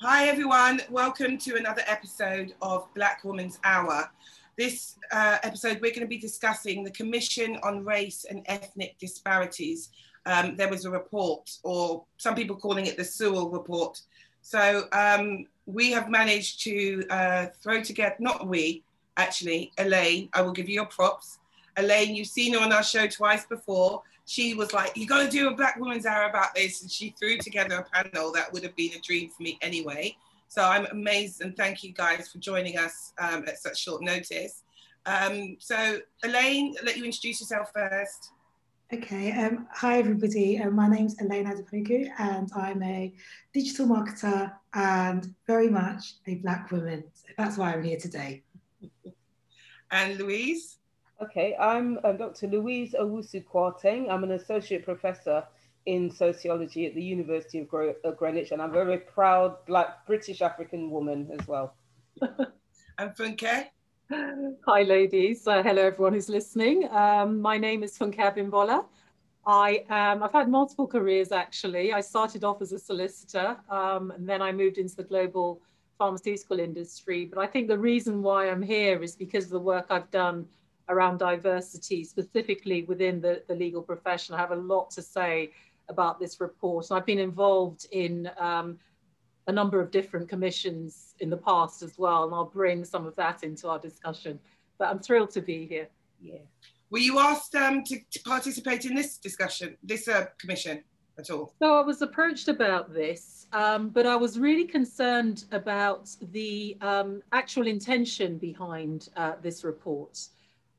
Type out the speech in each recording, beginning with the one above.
Hi, everyone. Welcome to another episode of Black Woman's Hour. This uh, episode, we're going to be discussing the Commission on Race and Ethnic Disparities. Um, there was a report, or some people calling it the Sewell report. So um, we have managed to uh, throw together, not we, actually, Elaine, I will give you your props. Elaine, you've seen her on our show twice before she was like, you got to do a Black Woman's Hour about this. And she threw together a panel that would have been a dream for me anyway. So I'm amazed and thank you guys for joining us um, at such short notice. Um, so Elaine, I'll let you introduce yourself first. Okay, um, hi everybody. Uh, my name's Elaine Adu-Poku and I'm a digital marketer and very much a Black woman. So that's why I'm here today. and Louise? Okay, I'm uh, Dr. Louise Owusu Kwarteng. I'm an associate professor in sociology at the University of Greenwich, and I'm a very proud Black British African woman as well. I'm Funke? Hi, ladies. Uh, hello, everyone who's listening. Um, my name is Funke Abimbola. I am, I've had multiple careers actually. I started off as a solicitor um, and then I moved into the global pharmaceutical industry. But I think the reason why I'm here is because of the work I've done around diversity, specifically within the, the legal profession. I have a lot to say about this report. And I've been involved in um, a number of different commissions in the past as well, and I'll bring some of that into our discussion. But I'm thrilled to be here. Yeah. Were you asked um, to, to, participate in this discussion, this uh, commission at all? So I was approached about this, um, but I was really concerned about the um, actual intention behind uh, this report.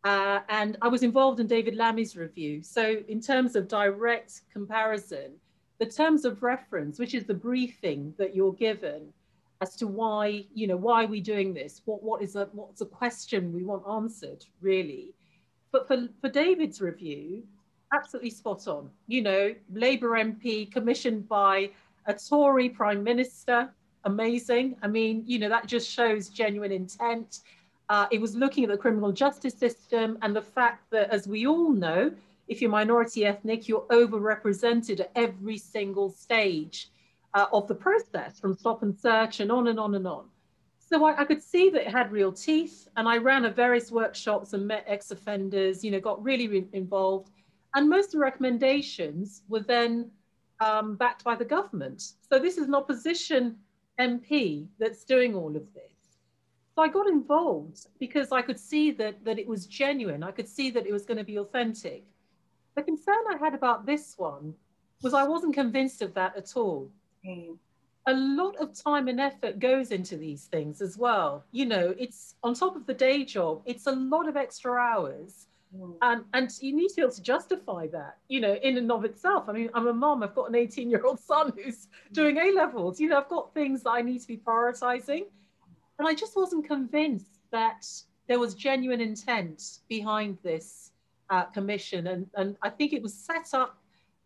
Uh, and I was involved in David Lammy's review. So in terms of direct comparison, the terms of reference, which is the briefing that you're given as to why, you know, why are we doing this? What, what is a, what's a question we want answered, really? But for, for David's review, absolutely spot on. You know, Labour MP commissioned by a Tory Prime Minister, amazing. I mean, you know, that just shows genuine intent. Uh, it was looking at the criminal justice system and the fact that, as we all know, if you're minority ethnic, you're overrepresented at every single stage uh, of the process, from stop and search and on and on and on. So I, I, could see that it had real teeth, and I ran a various workshops and met ex-offenders. You know, got really re involved, and most of the recommendations were then um, backed by the government. So this is an opposition MP that's doing all of this. So I got involved because I could see that, that it was genuine. I could see that it was going to be authentic. The concern I had about this one was I wasn't convinced of that at all. Mm. A lot of time and effort goes into these things as well. You know, it's on top of the day job, it's a lot of extra hours. Mm. And, and you need to be able to justify that, you know, in and of itself. I mean, I'm a mom, I've got an 18 year old son who's doing A levels. You know, I've got things that I need to be prioritizing. And I just wasn't convinced that there was genuine intent behind this uh, commission. And, and I think it was set up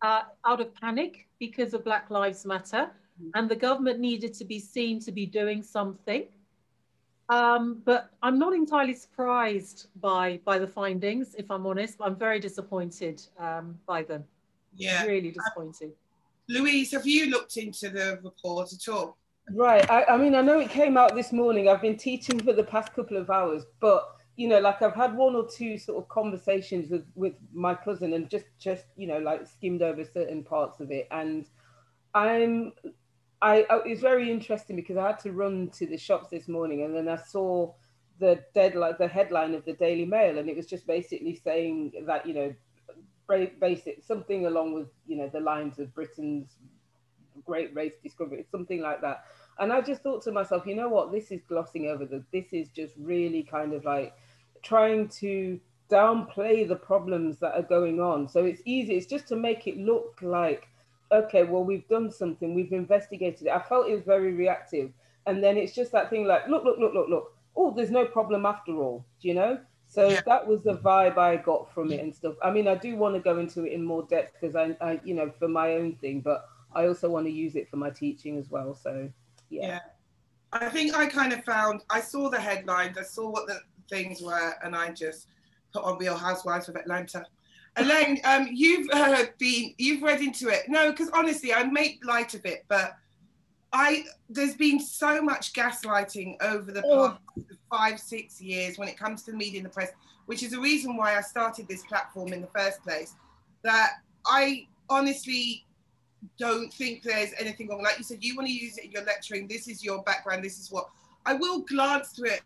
uh, out of panic because of Black Lives Matter. Mm-hmm. And the government needed to be seen to be doing something. Um, but I'm not entirely surprised by, by the findings, if I'm honest. I'm very disappointed um, by them. Yeah. Really disappointed. Louise, have you looked into the report at all? Right. I, I mean, I know it came out this morning. I've been teaching for the past couple of hours, but you know, like I've had one or two sort of conversations with with my cousin and just just you know like skimmed over certain parts of it, and I'm I, I it's very interesting because I had to run to the shops this morning, and then I saw the deadline, the headline of the Daily Mail, and it was just basically saying that you know basic something along with you know the lines of Britain's great race discovery, something like that. And I just thought to myself, you know what, this is glossing over the, this is just really kind of like trying to downplay the problems that are going on. So it's easy, it's just to make it look like, okay, well, we've done something, we've investigated it. I felt it was very reactive. And then it's just that thing like, look, look, look, look, look. Oh, there's no problem after all, do you know? So yeah. that was the vibe I got from it and stuff. I mean, I do want to go into it in more depth because I, I, you know, for my own thing, but I also want to use it for my teaching as well. So yeah. yeah. I think I kind of found I saw the headlines, I saw what the things were, and I just put on Real Housewives of Atlanta. Elaine, um, you've uh, been you've read into it. No, because honestly, I make light of it, but I there's been so much gaslighting over the Oh. past five, six years when it comes to the media and the press, which is the reason why I started this platform in the first place. That I honestly don't think there's anything wrong. Like you said, you want to use it in your lecturing. This is your background. This is what I will glance through it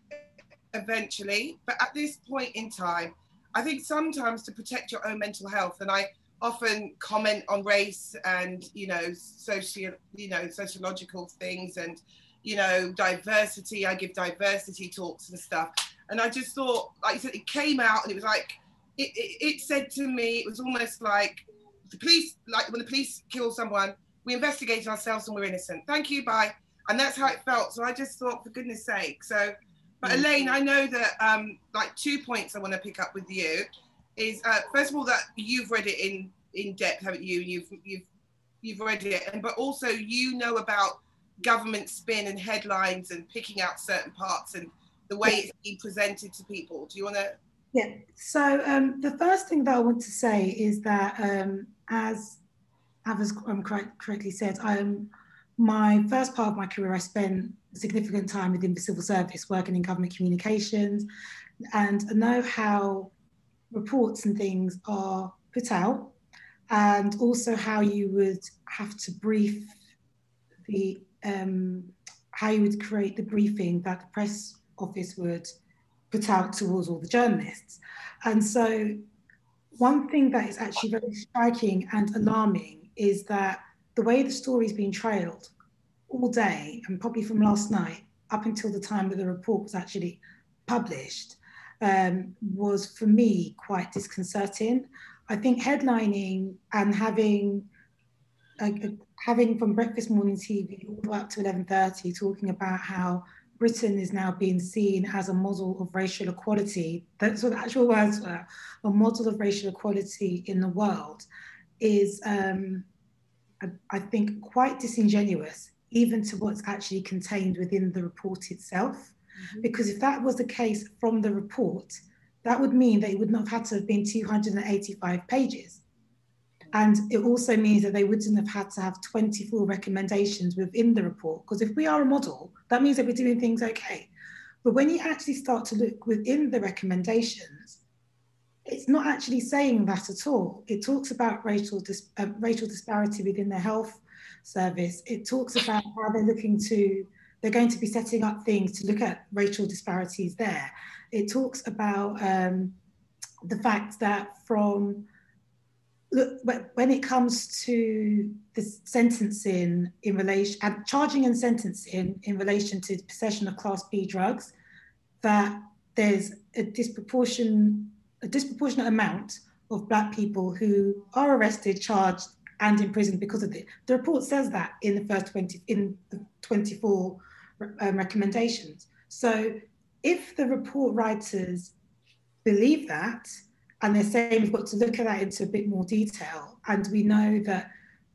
eventually. But at this point in time, I think sometimes to protect your own mental health, and I often comment on race and you know socio you know sociological things and you know diversity i give diversity talks and stuff and i just thought like you said it came out and it was like it, it, it said to me it was almost like the police like when the police kill someone we investigate ourselves and we're innocent thank you bye and that's how it felt so i just thought for goodness sake so but Mm. elaine i know that um like two points i want to pick up with you is uh, first of all that you've read it in in depth, haven't you? You've you've you've read it, and but also you know about government spin and headlines and picking out certain parts and the way it's being presented to people. Do you want to? Yeah. So um, the first thing that I want to say is that, um, as Ava's um, correct, correctly said, um, my first part of my career, I spent significant time within the civil service, working in government communications, and I know how reports and things are put out, and also how you would have to brief the um, how you would create the briefing that the press office would put out towards all the journalists. And so, one thing that is actually very striking and alarming is that the way the story is being trailed all day, and probably from last night up until the time that the report was actually published, um, was for me quite disconcerting. I think headlining and having having from breakfast morning TV all the way up to 11:30, talking about how Britain is now being seen as a model of racial equality. That's what the actual words were, a model of racial equality in the world, is um, I, I think quite disingenuous, even to what's actually contained within the report itself. Because if that was the case from the report, that would mean that it would not have had to have been 285 pages. And it also means that they wouldn't have had to have 24 recommendations within the report. Because if we are a model, that means that we're doing things okay. But when you actually start to look within the recommendations, it's not actually saying that at all. It talks about racial, dis- uh, racial disparity within the health service. It talks about how they're looking to, they're going to be setting up things to look at racial disparities there. It talks about um, the fact that from look when it comes to the sentencing in relation and charging and sentencing in relation to possession of class b drugs that there's a disproportion a disproportionate amount of black people who are arrested charged and imprisoned because of it. The report says that in the first 20 in the 24 um, recommendations. So if the report writers believe that and they're saying we've got to look at that into a bit more detail. And we know that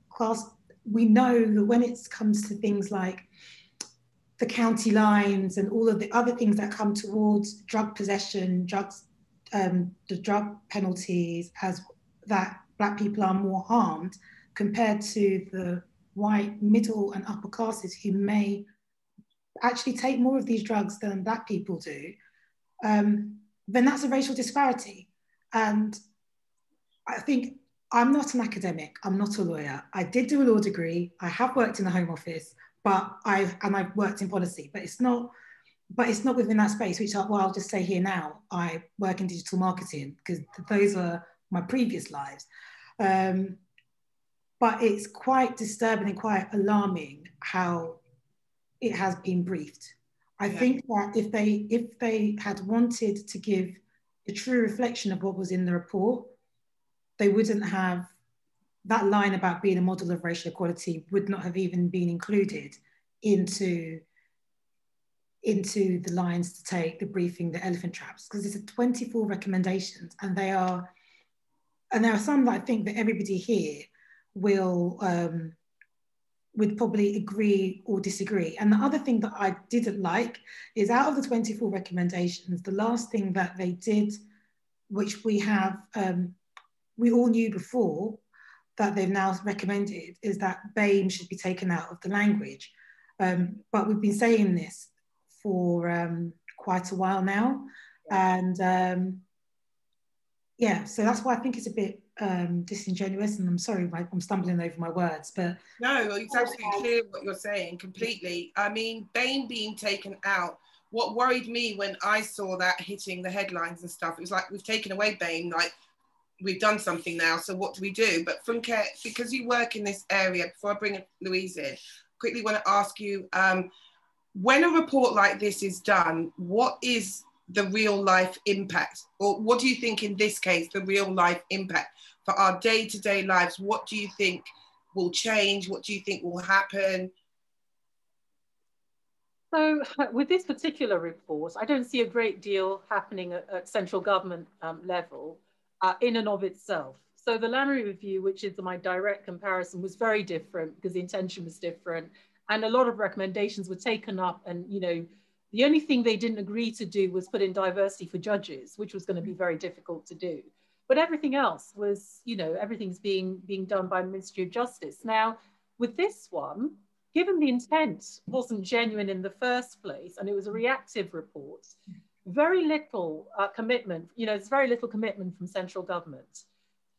class, we know that when it comes to things like the county lines and all of the other things that come towards drug possession, drugs, um, the drug penalties, as that black people are more harmed compared to the white middle and upper classes who may actually take more of these drugs than black people do, um, then that's a racial disparity. And I think I'm not an academic, I'm not a lawyer. I did do a law degree, I have worked in the Home Office, but I and I've worked in policy, but it's not but it's not within that space, which I, well, I'll just say here now, I work in digital marketing because those are my previous lives. Um, but it's quite disturbing and quite alarming how it has been briefed. I Yeah. think that if they if they had wanted to give a true reflection of what was in the report, they wouldn't have that line about being a model of racial equality would not have even been included into into the lines to take the briefing the elephant traps because it's a 24 recommendations and they are and there are some that I think that everybody here will um, would probably agree or disagree. And the other thing that I didn't like is out of the 24 recommendations, the last thing that they did, which we have, um, we all knew before that they've now recommended, is that BAME should be taken out of the language. Um, but we've been saying this for um, quite a while now. And um, yeah, so that's why I think it's a bit um, disingenuous. And I'm sorry, I'm stumbling over my words, but no, it's absolutely clear what you're saying completely. I mean, BAME being taken out. What worried me when I saw that hitting the headlines and stuff, it was like we've taken away BAME, like we've done something now. So what do we do? But Funke, because you work in this area, before I bring Louise in, quickly want to ask you, um, when a report like this is done, what is the real life impact? Or what do you think in this case, the real life impact for our day to day lives? What do you think will change? What do you think will happen? So with this particular report, I don't see a great deal happening at, at central government um, level uh, in and of itself. So the Lammy review, which is my direct comparison, was very different because the intention was different. And a lot of recommendations were taken up and, you know, the only thing they didn't agree to do was put in diversity for judges, which was going to be very difficult to do. But everything else was, you know, everything's being being done by Ministry of Justice. Now, with this one, given the intent wasn't genuine in the first place and it was a reactive report, very little uh, commitment, you know, there's very little commitment from central government.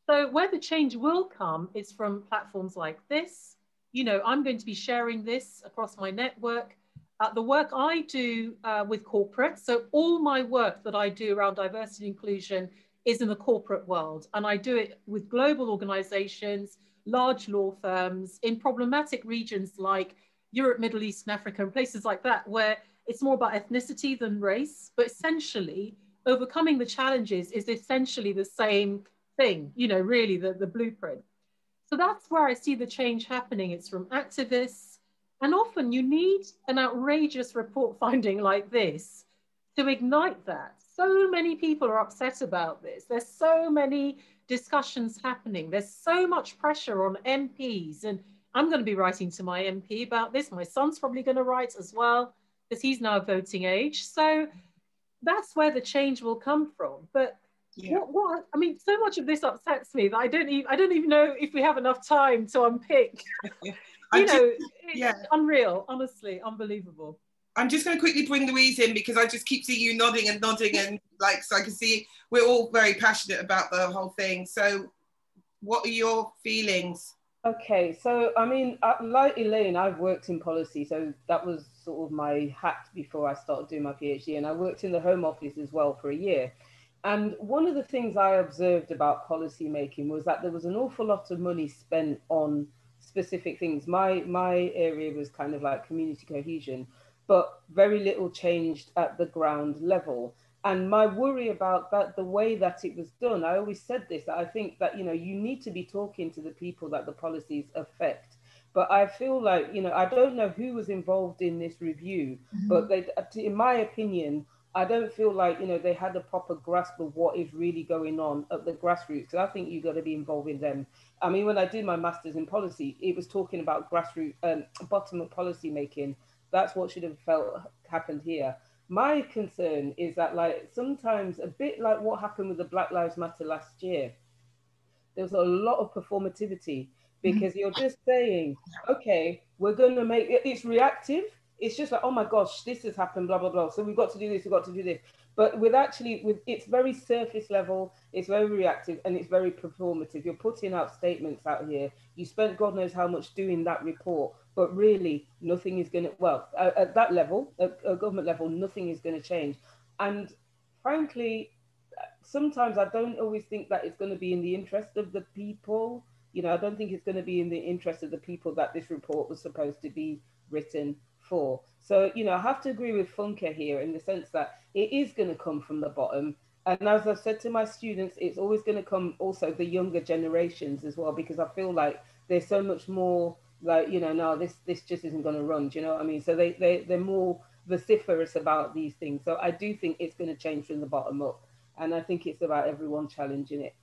So where the change will come is from platforms like this. You know, I'm going to be sharing this across my network. Uh, the work I do uh, with corporate, so all my work that I do around diversity and inclusion is in the corporate world. And I do it with global organizations, large law firms in problematic regions like Europe, Middle East, and Africa, and places like that, where it's more about ethnicity than race, but essentially overcoming the challenges is essentially the same thing, you know, really the, the blueprint. So that's where I see the change happening. It's from activists, and often you need an outrageous report finding like this to ignite that. So many people are upset about this. There's so many discussions happening. There's so much pressure on MPs. And I'm going to be writing to my MP about this. My son's probably going to write as well because he's now voting age. So that's where the change will come from. But yeah. what, what I mean, so much of this upsets me that I don't even I don't even know if we have enough time to unpick. you know, yeah. unreal, honestly, unbelievable. I'm just going to quickly bring Louise in because I just keep seeing you nodding and nodding and like so I can see we're all very passionate about the whole thing. So, what are your feelings? Okay, so I mean, uh, like Elaine, I've worked in policy, so that was sort of my hat before I started doing my PhD, and I worked in the Home Office as well for a year. And one of the things I observed about policy making was that there was an awful lot of money spent on specific things. My my area was kind of like community cohesion, but very little changed at the ground level. And my worry about that, the way that it was done, I always said this, that I think that, you know, you need to be talking to the people that the policies affect. But I feel like, you know, I don't know who was involved in this review, mm-hmm. but they, in my opinion, I don't feel like, you know, they had a proper grasp of what is really going on at the grassroots. because I think you've got to be involved in them. I mean, when I did my master's in policy, it was talking about grassroots, um, bottom up policy making. That's what should have felt happened here my concern is that like sometimes a bit like what happened with the black lives matter last year there was a lot of performativity because mm-hmm. you're just saying okay we're going to make it it's reactive it's just like oh my gosh this has happened blah blah blah. So we've got to do this we've got to do this. But with actually with it's very surface level it's very reactive and it's very performative. You're putting out statements out here. You spent god knows how much doing that report but really nothing is going to well at, at that level at, at government level nothing is going to change. And frankly sometimes i don't always think that it's going to be in the interest of the people. You know i don't think it's going to be in the interest of the people that this report was supposed to be written for so you know i have to agree with funke here in the sense that it is going to come from the bottom. And as i've said to my students it's always going to come also the younger generations as well because i feel like there's so much more like you know no this this just isn't going to run do you know what i mean? So they, they they're more vociferous about these things. So i do think it's going to change from the bottom up and i think it's about everyone challenging it.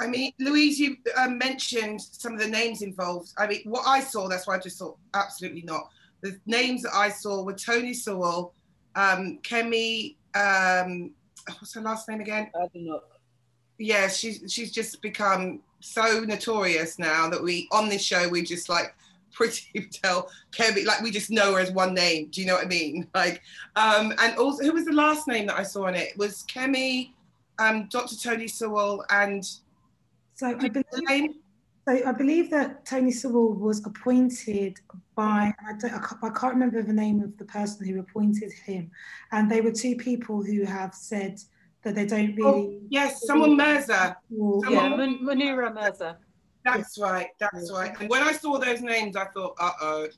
I mean, Louise, you um, mentioned some of the names involved. I mean, what I saw, that's why I just thought, absolutely not. The names that I saw were Tony Sewell, um, Kemi, um, what's her last name again? Badenoch. Yeah, she's she's just become so notorious now that we on this show we just like Priti Patel, Kemi, like we just know her as one name. Do you know what I mean? Like, um, and also, who was the last name that I saw on it? it was Kemi, um, Dr. Tony Sewell, and so I believe, so I believe that Tony Sewell was appointed by, I, don't, I, can't, remember the name of the person who appointed him. And they were two people who have said that they don't oh, really. Oh, yes, someone Mirza. Someone, yeah, Munira Mirza. That's right, that's right. And when I saw those names, I thought, uh oh,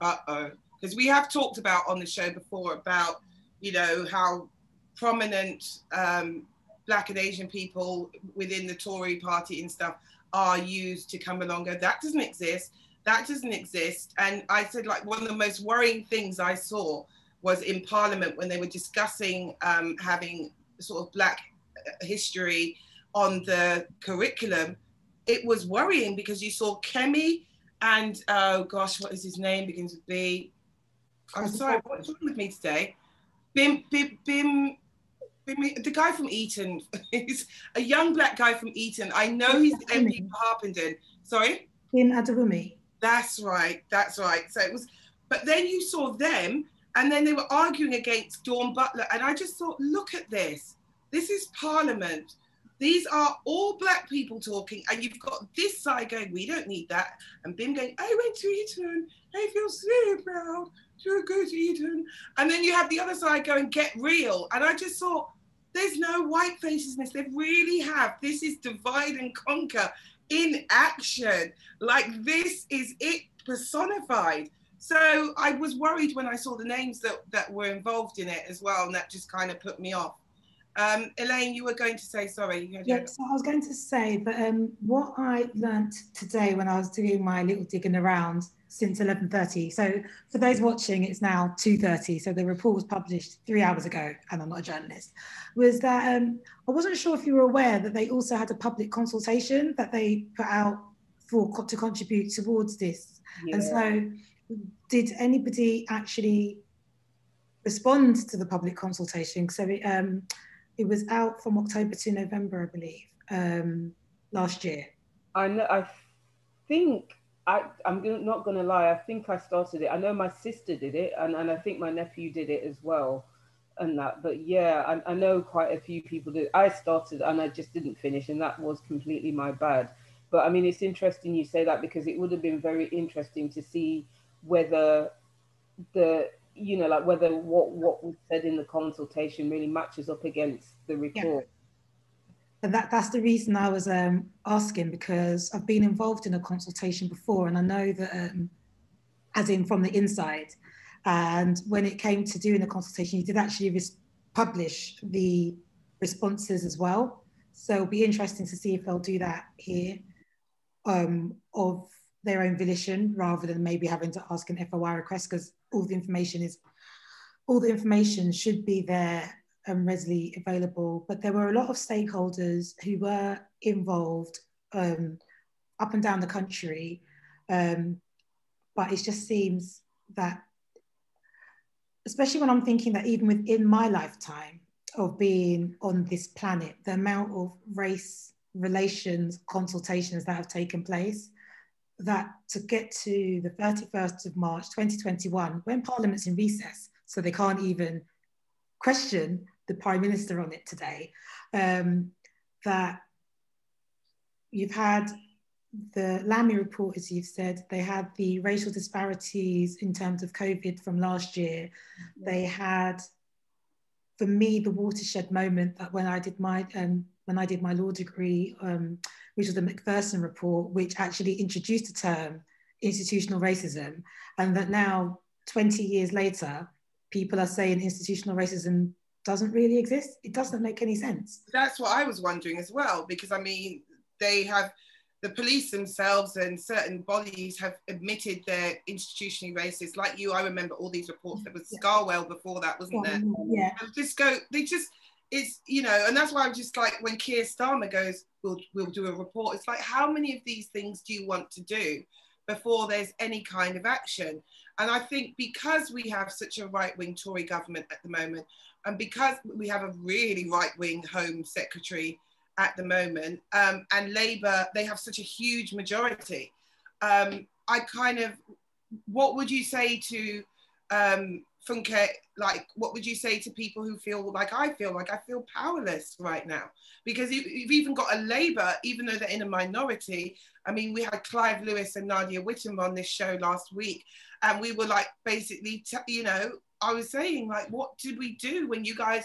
uh oh. Because we have talked about on the show before about, you know, how prominent um, Black and Asian people within the Tory party and stuff are used to come along go, that doesn't exist. That doesn't exist. And I said, like, one of the most worrying things I saw was in Parliament when they were discussing um, having sort of Black history on the curriculum. It was worrying because you saw Kemi and, oh gosh, what is his name? Begins with B. I'm sorry, what's wrong with me today? Bim, Bim, Bim, the guy from Eton, he's a young black guy from Eton. I know he's the MP for Harpenden. Sorry? In Afolami. That's right. That's right. So it was, but then you saw them and then they were arguing against Dawn Butler. And I just thought, look at this. This is Parliament. These are all black people talking, and you've got this side going, we don't need that. And Bim going, I went to Eton. I feel so proud to go to Eton. And then you have the other side going, get real. And I just thought, there's no white faces in this. They really have. This is divide and conquer in action. Like this is it personified. So I was worried when I saw the names that, that were involved in it as well, and that just kind of put me off. Um, Elaine, you were going to say, sorry. Yeah, so I was going to say that um, what I learnt today when I was doing my little digging around since 11.30. So for those watching, it's now 2.30. So the report was published three hours ago, and I'm not a journalist, was that um, I wasn't sure if you were aware that they also had a public consultation that they put out for to contribute towards this. Yeah. And so did anybody actually respond to the public consultation? So it, um, it was out from October to November, I believe, um, last year. I know, I think I, I'm not going to lie. I think I started it. I know my sister did it, and, and I think my nephew did it as well, and that. But yeah, I, I know quite a few people did. I started and I just didn't finish, and that was completely my bad. But I mean, it's interesting you say that because it would have been very interesting to see whether the you know like whether what what was said in the consultation really matches up against the report. Yeah that that's the reason I was um, asking because I've been involved in a consultation before, and I know that, um, as in from the inside. And when it came to doing the consultation, you did actually res- publish the responses as well. So it'll be interesting to see if they'll do that here um, of their own volition rather than maybe having to ask an FOI request because all the information is all the information should be there and readily available, but there were a lot of stakeholders who were involved um, up and down the country. Um, but it just seems that, especially when I'm thinking that even within my lifetime of being on this planet, the amount of race relations consultations that have taken place, that to get to the 31st of March 2021, when Parliament's in recess, so they can't even question the Prime Minister on it today, um, that you've had the Lammy report, as you've said, they had the racial disparities in terms of COVID from last year. They had, for me, the watershed moment that when I did my um, when I did my law degree, um, which was the Macpherson report, which actually introduced the term institutional racism, and that now, 20 years later, people are saying institutional racism doesn't really exist. It doesn't make any sense. That's what I was wondering as well, because I mean, they have the police themselves and certain bodies have admitted they're institutionally racist. Like you, I remember all these reports. There was yeah. Scarman before that, wasn't yeah. there? Yeah. Just go, they just, it's, you know, and that's why I'm just like, when Keir Starmer goes, we'll, we'll do a report, it's like, how many of these things do you want to do before there's any kind of action? And I think because we have such a right wing Tory government at the moment, and because we have a really right wing Home Secretary at the moment, um, and Labour, they have such a huge majority. Um, I kind of, what would you say to um, Funke? Like, what would you say to people who feel like I feel like I feel powerless right now? Because you, you've even got a Labour, even though they're in a minority. I mean, we had Clive Lewis and Nadia Whittome on this show last week, and we were like, basically, t- you know, I was saying, like, what did we do when you guys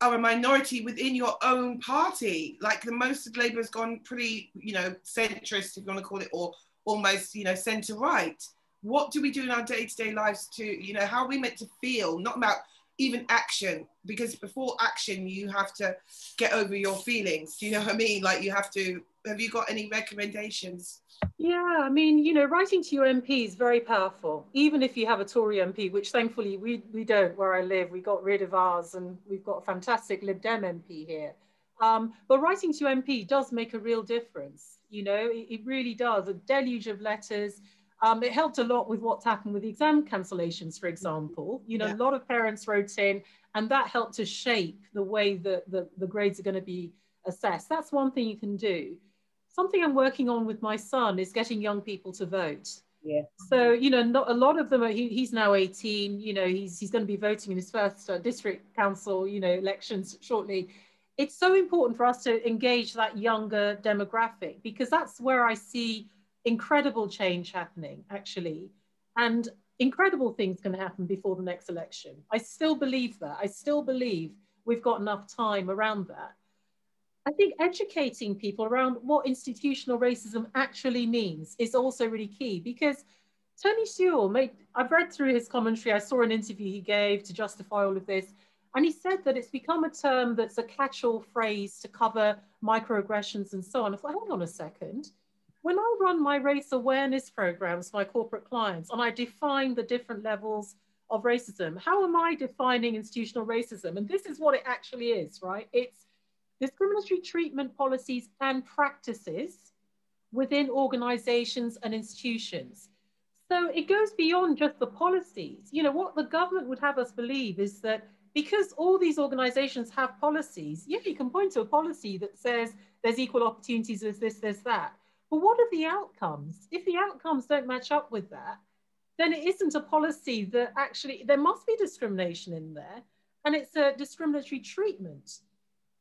are a minority within your own party? Like, the most of Labour has gone pretty, you know, centrist, if you want to call it, or almost, you know, centre right. What do we do in our day to day lives to, you know, how are we meant to feel? Not about even action, because before action, you have to get over your feelings. Do you know what I mean? Like, you have to, have you got any recommendations? Yeah, I mean, you know, writing to your MP is very powerful, even if you have a Tory MP, which thankfully we, we don't where I live. We got rid of ours and we've got a fantastic Lib Dem MP here. Um, but writing to your MP does make a real difference. You know, it, it really does. A deluge of letters. Um, it helped a lot with what's happened with the exam cancellations, for example. You know, yeah. a lot of parents wrote in, and that helped to shape the way that the, the grades are going to be assessed. That's one thing you can do something I'm working on with my son is getting young people to vote. Yeah. So you know, not a lot of them are. He, he's now 18. You know, he's he's going to be voting in his first uh, district council. You know, elections shortly. It's so important for us to engage that younger demographic because that's where I see incredible change happening actually, and incredible things can happen before the next election. I still believe that. I still believe we've got enough time around that. I think educating people around what institutional racism actually means is also really key because Tony Sewell made, I've read through his commentary, I saw an interview he gave to justify all of this, and he said that it's become a term that's a catch-all phrase to cover microaggressions and so on. I thought, hold on a second. When I run my race awareness programs for my corporate clients and I define the different levels of racism, how am I defining institutional racism? And this is what it actually is, right? It's discriminatory treatment policies and practices within organizations and institutions. So it goes beyond just the policies. You know, what the government would have us believe is that because all these organizations have policies, yeah, you can point to a policy that says there's equal opportunities, there's this, there's that. But what are the outcomes? If the outcomes don't match up with that, then it isn't a policy that actually, there must be discrimination in there, and it's a discriminatory treatment.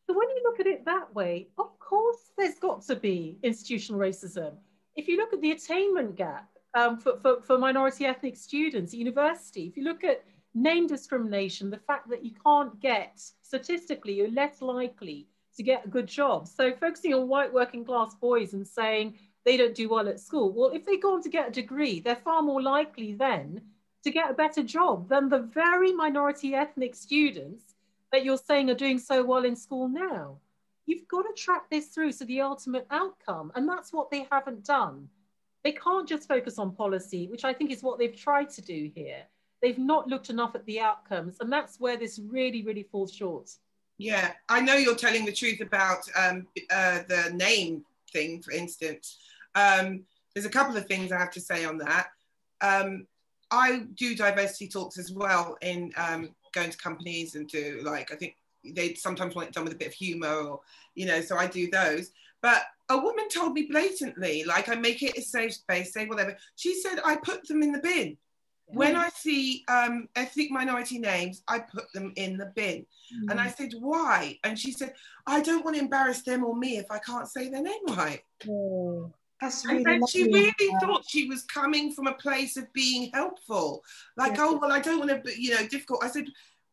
So when you look at it that way, of course, there's got to be institutional racism. If you look at the attainment gap um, for, for, for minority ethnic students at university, if you look at name discrimination, the fact that you can't get, statistically, you're less likely to get a good job. So focusing on white working class boys and saying they don't do well at school, well, if they go on to get a degree, they're far more likely then to get a better job than the very minority ethnic students that you're saying are doing so well in school now. You've got to track this through to the ultimate outcome. And that's what they haven't done. They can't just focus on policy, which I think is what they've tried to do here. They've not looked enough at the outcomes. And that's where this really, really falls short. Yeah, I know you're telling the truth about um, uh, the name thing, for instance. Um, there's a couple of things I have to say on that. Um, I do diversity talks as well in um, going to companies and do like I think they sometimes want it done with a bit of humor or you know so I do those but a woman told me blatantly like I make it a safe space say whatever she said I put them in the bin. When I see um, ethnic minority names I put them in the bin mm. and I said why and she said I don't want to embarrass them or me if I can't say their name right oh. That's really and she really thought she was coming from a place of being helpful. Like, yeah. oh, well, I don't want to be, you know, difficult. I said,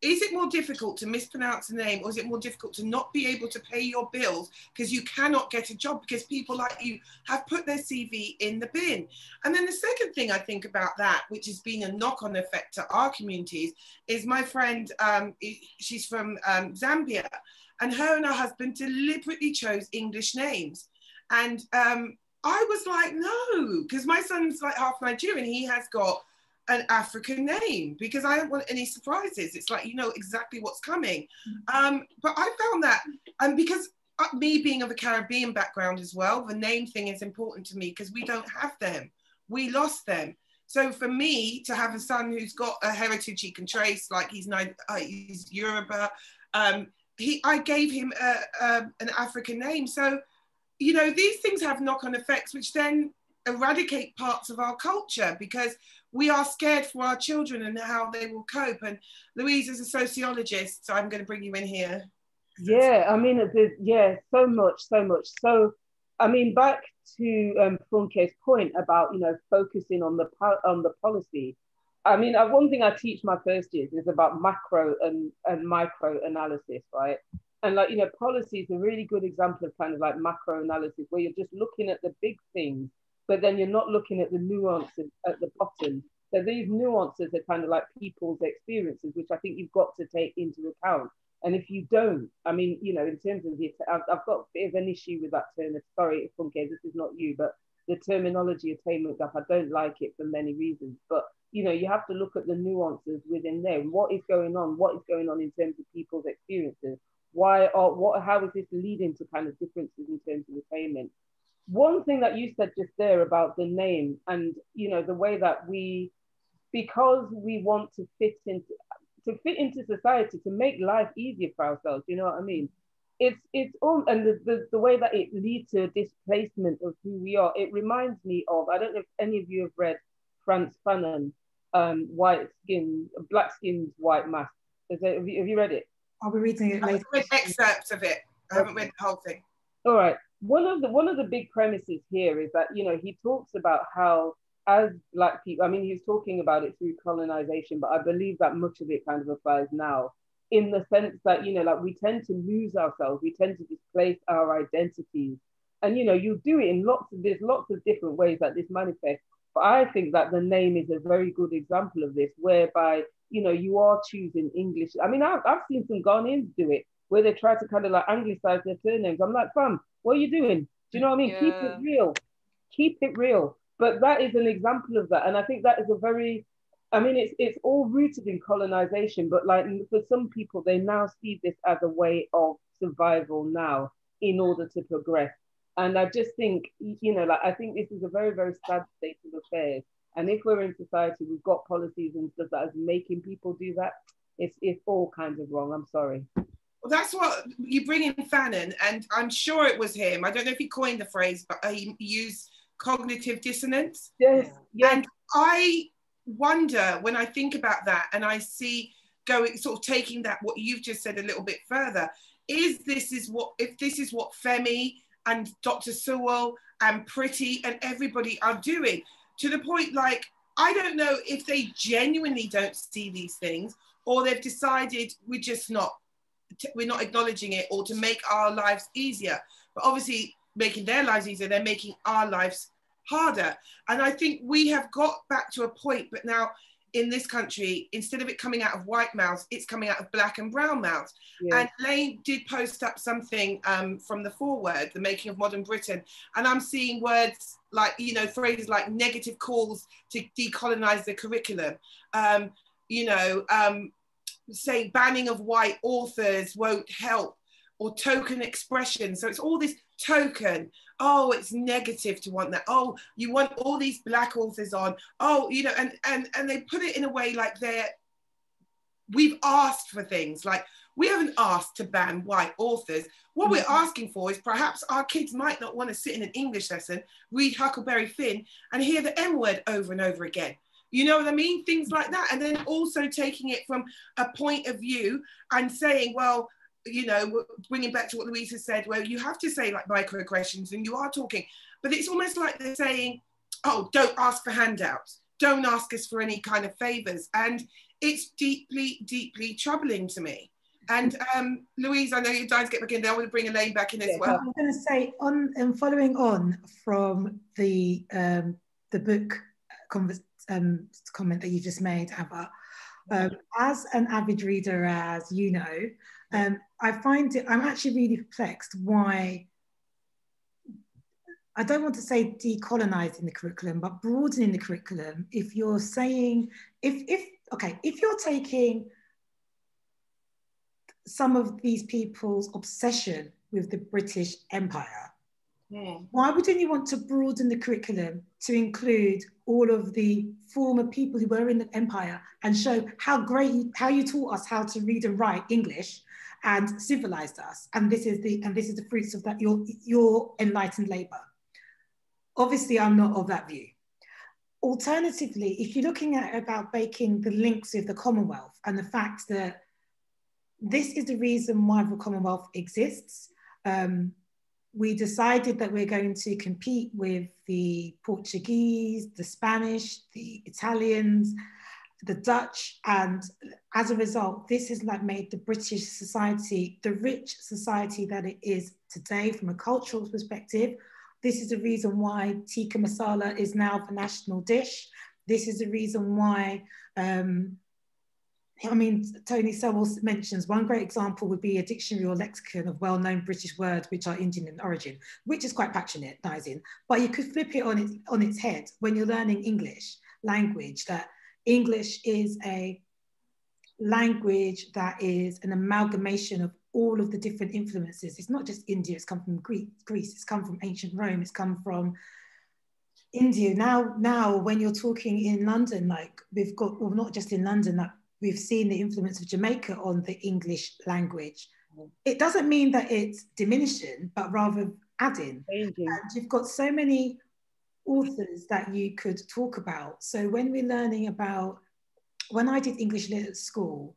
is it more difficult to mispronounce a name or is it more difficult to not be able to pay your bills because you cannot get a job because people like you have put their CV in the bin? And then the second thing I think about that, which has been a knock on effect to our communities, is my friend, um, she's from um, Zambia, and her and her husband deliberately chose English names. And um, I was like, no, because my son's like half Nigerian. He has got an African name because I don't want any surprises. It's like you know exactly what's coming. Mm-hmm. Um, but I found that, and um, because uh, me being of a Caribbean background as well, the name thing is important to me because we don't have them. We lost them. So for me to have a son who's got a heritage he can trace, like he's uh, he's Yoruba, um, he I gave him a, a, an African name. So you know, these things have knock on effects, which then eradicate parts of our culture because we are scared for our children and how they will cope. And Louise is a sociologist, so I'm going to bring you in here. Yeah, I mean, yeah, so much, so much. So, I mean, back to um, Funke's point about you know focusing on the on the policy. I mean, uh, one thing I teach my first years is about macro and, and micro analysis, right? And like you know, policy is a really good example of kind of like macro analysis where you're just looking at the big things but then you're not looking at the nuances at the bottom. So these nuances are kind of like people's experiences, which I think you've got to take into account. And if you don't, I mean, you know, in terms of the, I've, I've got a bit of an issue with that term. Sorry, Funke, this is not you, but the terminology attainment gap, I don't like it for many reasons. But you know, you have to look at the nuances within there. What is going on? What is going on in terms of people's experiences? Why are what? How is this leading to kind of differences in terms of attainment? One thing that you said just there about the name and you know the way that we because we want to fit into to fit into society to make life easier for ourselves you know what i mean? It's it's all and the, the, the way that it leads to displacement of who we are it reminds me of i don't know if any of you have read Frantz Fanon um white skin black skinned white mask. Is it, have, you, have you read it? I'll be reading it later. i read excerpts of it. I haven't read the whole thing. All right one of the one of the big premises here is that you know he talks about how as black people i mean he's talking about it through colonization but i believe that much of it kind of applies now in the sense that you know like we tend to lose ourselves. We tend to displace our identities. And you know you do it in lots of there's lots of different ways that this manifests. But i think that the name is a very good example of this whereby you know you are choosing english. I mean i've, I've seen some ghanaians do it where they try to kind of like anglicize their surnames. I'm like fam what are you doing? Do you know what I mean? Yeah. Keep it real. Keep it real. But that is an example of that. And I think that is a very, I mean, it's it's all rooted in colonization, but like for some people, they now see this as a way of survival now in order to progress. And I just think, you know, like I think this is a very, very sad state of affairs. And if we're in society, we've got policies and stuff that is making people do that. It's it's all kinds of wrong. I'm sorry. Well, that's what you bring in Fanon, and I'm sure it was him. I don't know if he coined the phrase, but he used cognitive dissonance. Yes. yes. And I wonder when I think about that and I see going sort of taking that what you've just said a little bit further, is this is what if this is what Kemi and Dr. Sewell and Priti and everybody are doing to the point like I don't know if they genuinely don't see these things or they've decided we're just not we're not acknowledging it or to make our lives easier. But obviously making their lives easier they're making our lives harder. And i think we have got back to a point but now in this country instead of it coming out of white mouths it's coming out of black and brown mouths. Yeah. and lane did post up something um, from the foreword the making of modern britain. And i'm seeing words like you know phrases like negative calls to decolonize the curriculum. Um, you know um, say banning of white authors won't help or token expression. So it's all this token. Oh, it's negative to want that. Oh, you want all these black authors on. Oh, you know, and and and they put it in a way like they're we've asked for things like we haven't asked to ban white authors. What we're mm-hmm. asking for is perhaps our kids might not want to sit in an English lesson, read Huckleberry Finn, and hear the M word over and over again. You know what I mean? Things like that. And then also taking it from a point of view and saying, well, you know, bringing back to what Louisa said, where you have to say like microaggressions and you are talking, but it's almost like they're saying, oh, don't ask for handouts, don't ask us for any kind of favors. And it's deeply, deeply troubling to me. And um, Louise, I know you're dying to get back in there. I want to bring Elaine back in as yeah, well. I'm going to say on and following on from the um, the book convers- um, comment that you just made, Ava. Um, as an avid reader, as you know, um, I find it, I'm actually really perplexed why, I don't want to say decolonizing the curriculum, but broadening the curriculum. If you're saying, if, if, okay, if you're taking some of these people's obsession with the British Empire Hmm. Why wouldn't you want to broaden the curriculum to include all of the former people who were in the empire and show how great you, how you taught us how to read and write English and civilized us? And this is the and this is the fruits of that your your enlightened labor. Obviously, I'm not of that view. Alternatively, if you're looking at about making the links with the Commonwealth and the fact that this is the reason why the Commonwealth exists. Um, we decided that we're going to compete with the Portuguese, the Spanish, the Italians, the Dutch, and as a result, this has like made the British society the rich society that it is today from a cultural perspective. This is the reason why tikka masala is now the national dish. This is the reason why um, I mean, Tony Sowell mentions one great example would be a dictionary or lexicon of well-known British words which are Indian in origin, which is quite patronizing. But you could flip it on its on its head when you're learning English language. That English is a language that is an amalgamation of all of the different influences. It's not just India. It's come from Greece. Greece. It's come from ancient Rome. It's come from India. Now, now when you're talking in London, like we've got, well, not just in London, like we've seen the influence of Jamaica on the English language. It doesn't mean that it's diminishing, but rather adding. And you've got so many authors that you could talk about. So when we're learning about, when I did English lit at school,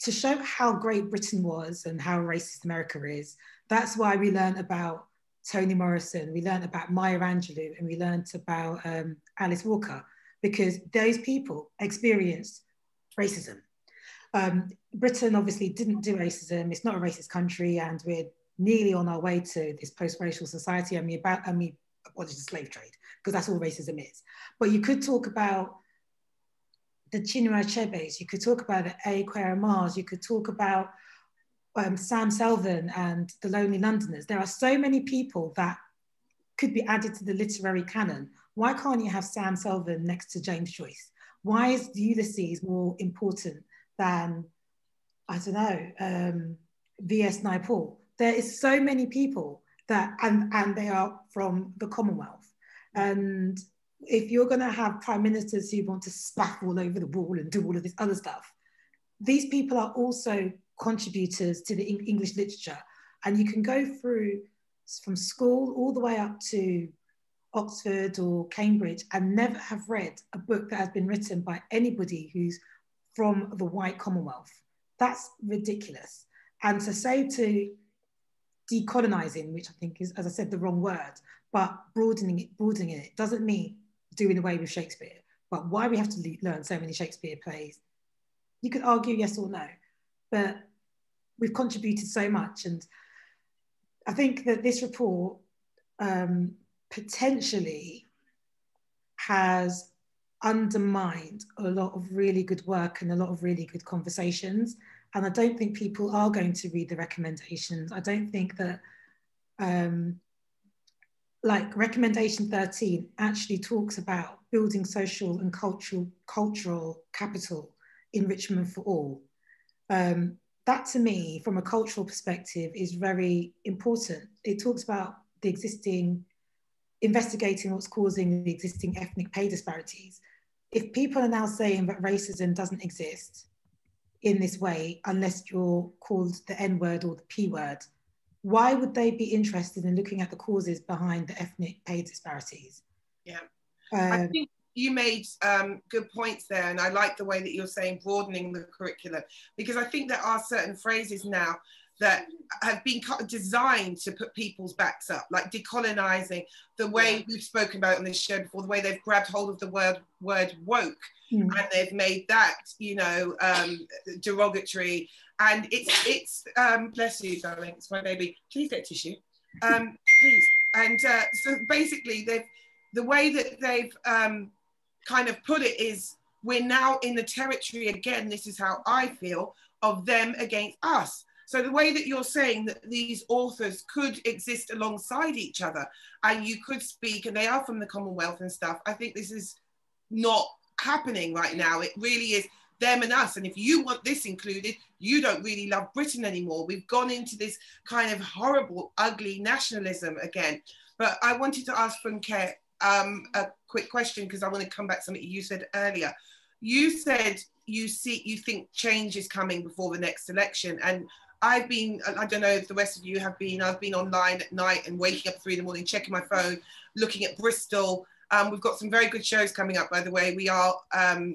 to show how great Britain was and how racist America is, that's why we learned about Toni Morrison, we learned about Maya Angelou, and we learned about um, Alice Walker, because those people experienced racism. Um, Britain obviously didn't do racism. It's not a racist country, and we're nearly on our way to this post-racial society. I mean, about I mean, abolish the slave trade because that's all racism is. But you could talk about the Chinua Achebes. You could talk about the A. Mars. You could talk about um, Sam Selvon and the Lonely Londoners. There are so many people that could be added to the literary canon. Why can't you have Sam Selvon next to James Joyce? Why is Ulysses more important than, I don't know, um, V.S. Naipaul? There is so many people that, and, and they are from the Commonwealth. And if you're going to have prime ministers who want to spaff all over the wall and do all of this other stuff, these people are also contributors to the English literature. And you can go through from school all the way up to Oxford or Cambridge and never have read a book that has been written by anybody who's from the white Commonwealth. That's ridiculous. And to say to decolonizing, which I think is, as I said, the wrong word, but broadening it, broadening it doesn't mean doing away with Shakespeare. But why we have to learn so many Shakespeare plays, you could argue yes or no, but we've contributed so much. And I think that this report um, potentially has undermined a lot of really good work and a lot of really good conversations. And I don't think people are going to read the recommendations. I don't think that, um, like recommendation 13 actually talks about building social and cultural cultural capital enrichment for all. Um, that to me, from a cultural perspective, is very important. It talks about the existing investigating what's causing the existing ethnic pay disparities. If people are now saying that racism doesn't exist in this way, unless you're called the N word or the P word, why would they be interested in looking at the causes behind the ethnic pay disparities? Yeah. Um, I think you made um, good points there, and I like the way that you're saying broadening the curriculum because I think there are certain phrases now that have been designed to put people's backs up, like decolonizing, the way we've spoken about on this show before, the way they've grabbed hold of the word word woke mm. and they've made that, you know, um, derogatory. And it's it's um, bless you, darling, it's my baby. Please get tissue, um, please. And uh, so basically, they've the way that they've um, kind of put it is we're now in the territory again. This is how I feel of them against us so the way that you're saying that these authors could exist alongside each other and you could speak, and they are from the Commonwealth and stuff, I think this is not happening right now. It really is them and us. And if you want this included, you don't really love Britain anymore. We've gone into this kind of horrible, ugly nationalism again. But I wanted to ask Funke um, a quick question because I want to come back to something you said earlier. You said you see you think change is coming before the next election, and I've been, I don't know if the rest of you have been, I've been online at night and waking up three in the morning, checking my phone, looking at Bristol. Um, we've got some very good shows coming up, by the way. We are um,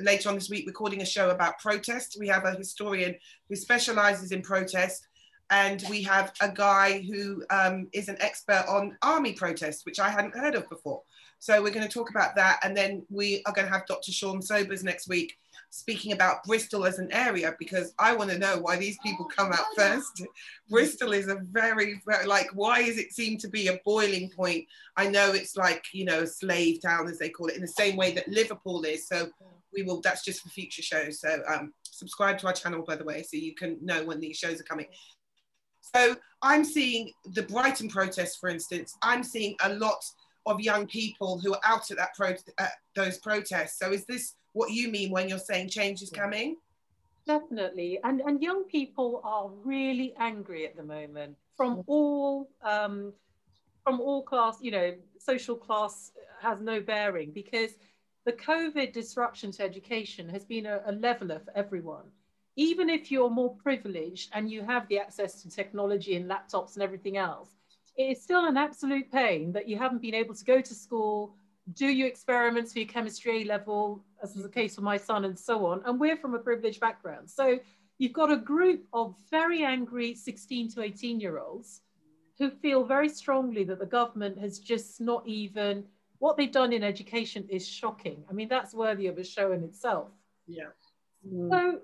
later on this week recording a show about protest. We have a historian who specializes in protest. And we have a guy who um, is an expert on army protests, which I hadn't heard of before. So we're going to talk about that. And then we are going to have Dr. Shawn Sobers next week speaking about Bristol as an area because I want to know why these people come out first. Bristol is a very, very like why does it seem to be a boiling point? I know it's like you know a slave town as they call it in the same way that Liverpool is. So we will. That's just for future shows. So um, subscribe to our channel by the way, so you can know when these shows are coming. So I'm seeing the Brighton protests, for instance. I'm seeing a lot of young people who are out at that pro- at those protests. So is this what you mean when you're saying change is coming? Definitely, and and young people are really angry at the moment from all um, from all class. You know, social class has no bearing because the COVID disruption to education has been a, a leveler for everyone. Even if you're more privileged and you have the access to technology and laptops and everything else, it is still an absolute pain that you haven't been able to go to school, do your experiments for your chemistry A level, as is the case for my son, and so on. And we're from a privileged background. So you've got a group of very angry 16 to 18 year olds who feel very strongly that the government has just not even, what they've done in education is shocking. I mean, that's worthy of a show in itself. Yeah. Mm. So,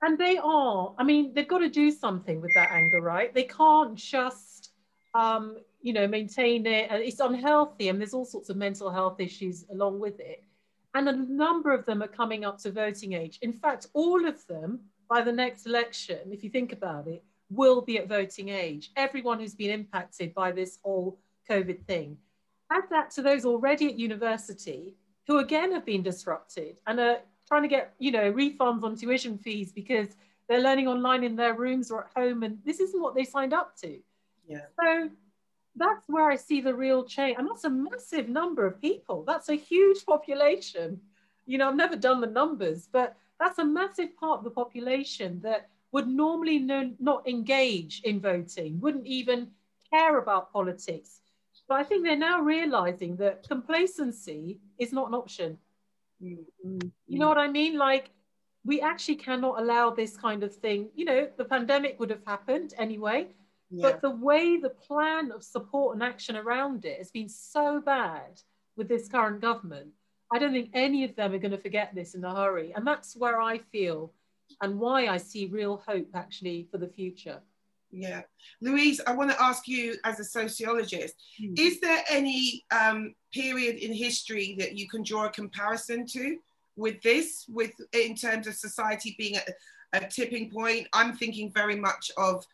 and they are, I mean, they've got to do something with that anger, right? They can't just, um, you know, maintain it. And it's unhealthy, and there's all sorts of mental health issues along with it. And a number of them are coming up to voting age. In fact, all of them by the next election, if you think about it, will be at voting age. Everyone who's been impacted by this whole COVID thing. Add that to those already at university who again have been disrupted and are trying to get, you know, refunds on tuition fees because they're learning online in their rooms or at home and this isn't what they signed up to. Yeah. So that's where I see the real change. And that's a massive number of people. That's a huge population. You know, I've never done the numbers, but that's a massive part of the population that would normally no, not engage in voting, wouldn't even care about politics. But I think they're now realizing that complacency is not an option. Mm-hmm. You know what I mean? Like, we actually cannot allow this kind of thing. You know, the pandemic would have happened anyway yeah. But the way the plan of support and action around it has been so bad with this current government, I don't think any of them are going to forget this in a hurry. And that's where I feel and why I see real hope actually for the future. Yeah. Louise, I want to ask you as a sociologist, mm. is there any um, period in history that you can draw a comparison to with this, with in terms of society being at a tipping point? I'm thinking very much of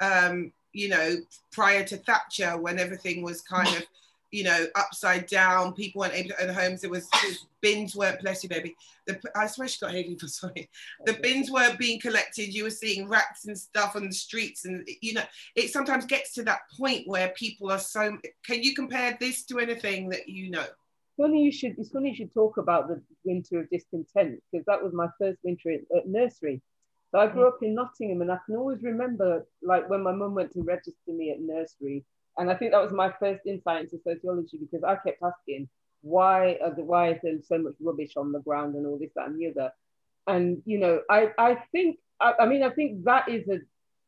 um, you know, prior to Thatcher, when everything was kind of, you know, upside down, people weren't able to own homes. There was, bins weren't, bless you, baby. The, I swear she got Haley for sorry. The bins weren't being collected. You were seeing rats and stuff on the streets, and you know, it sometimes gets to that point where people are so. Can you compare this to anything that you know? Funny you should. It's funny you should talk about the winter of discontent because that was my first winter at nursery so I grew mm. up in Nottingham, and I can always remember, like when my mum went to register me at nursery, and I think that was my first insight into sociology because I kept asking, why are the, why is there so much rubbish on the ground and all this that and the other, and you know, I I think I, I mean I think that is a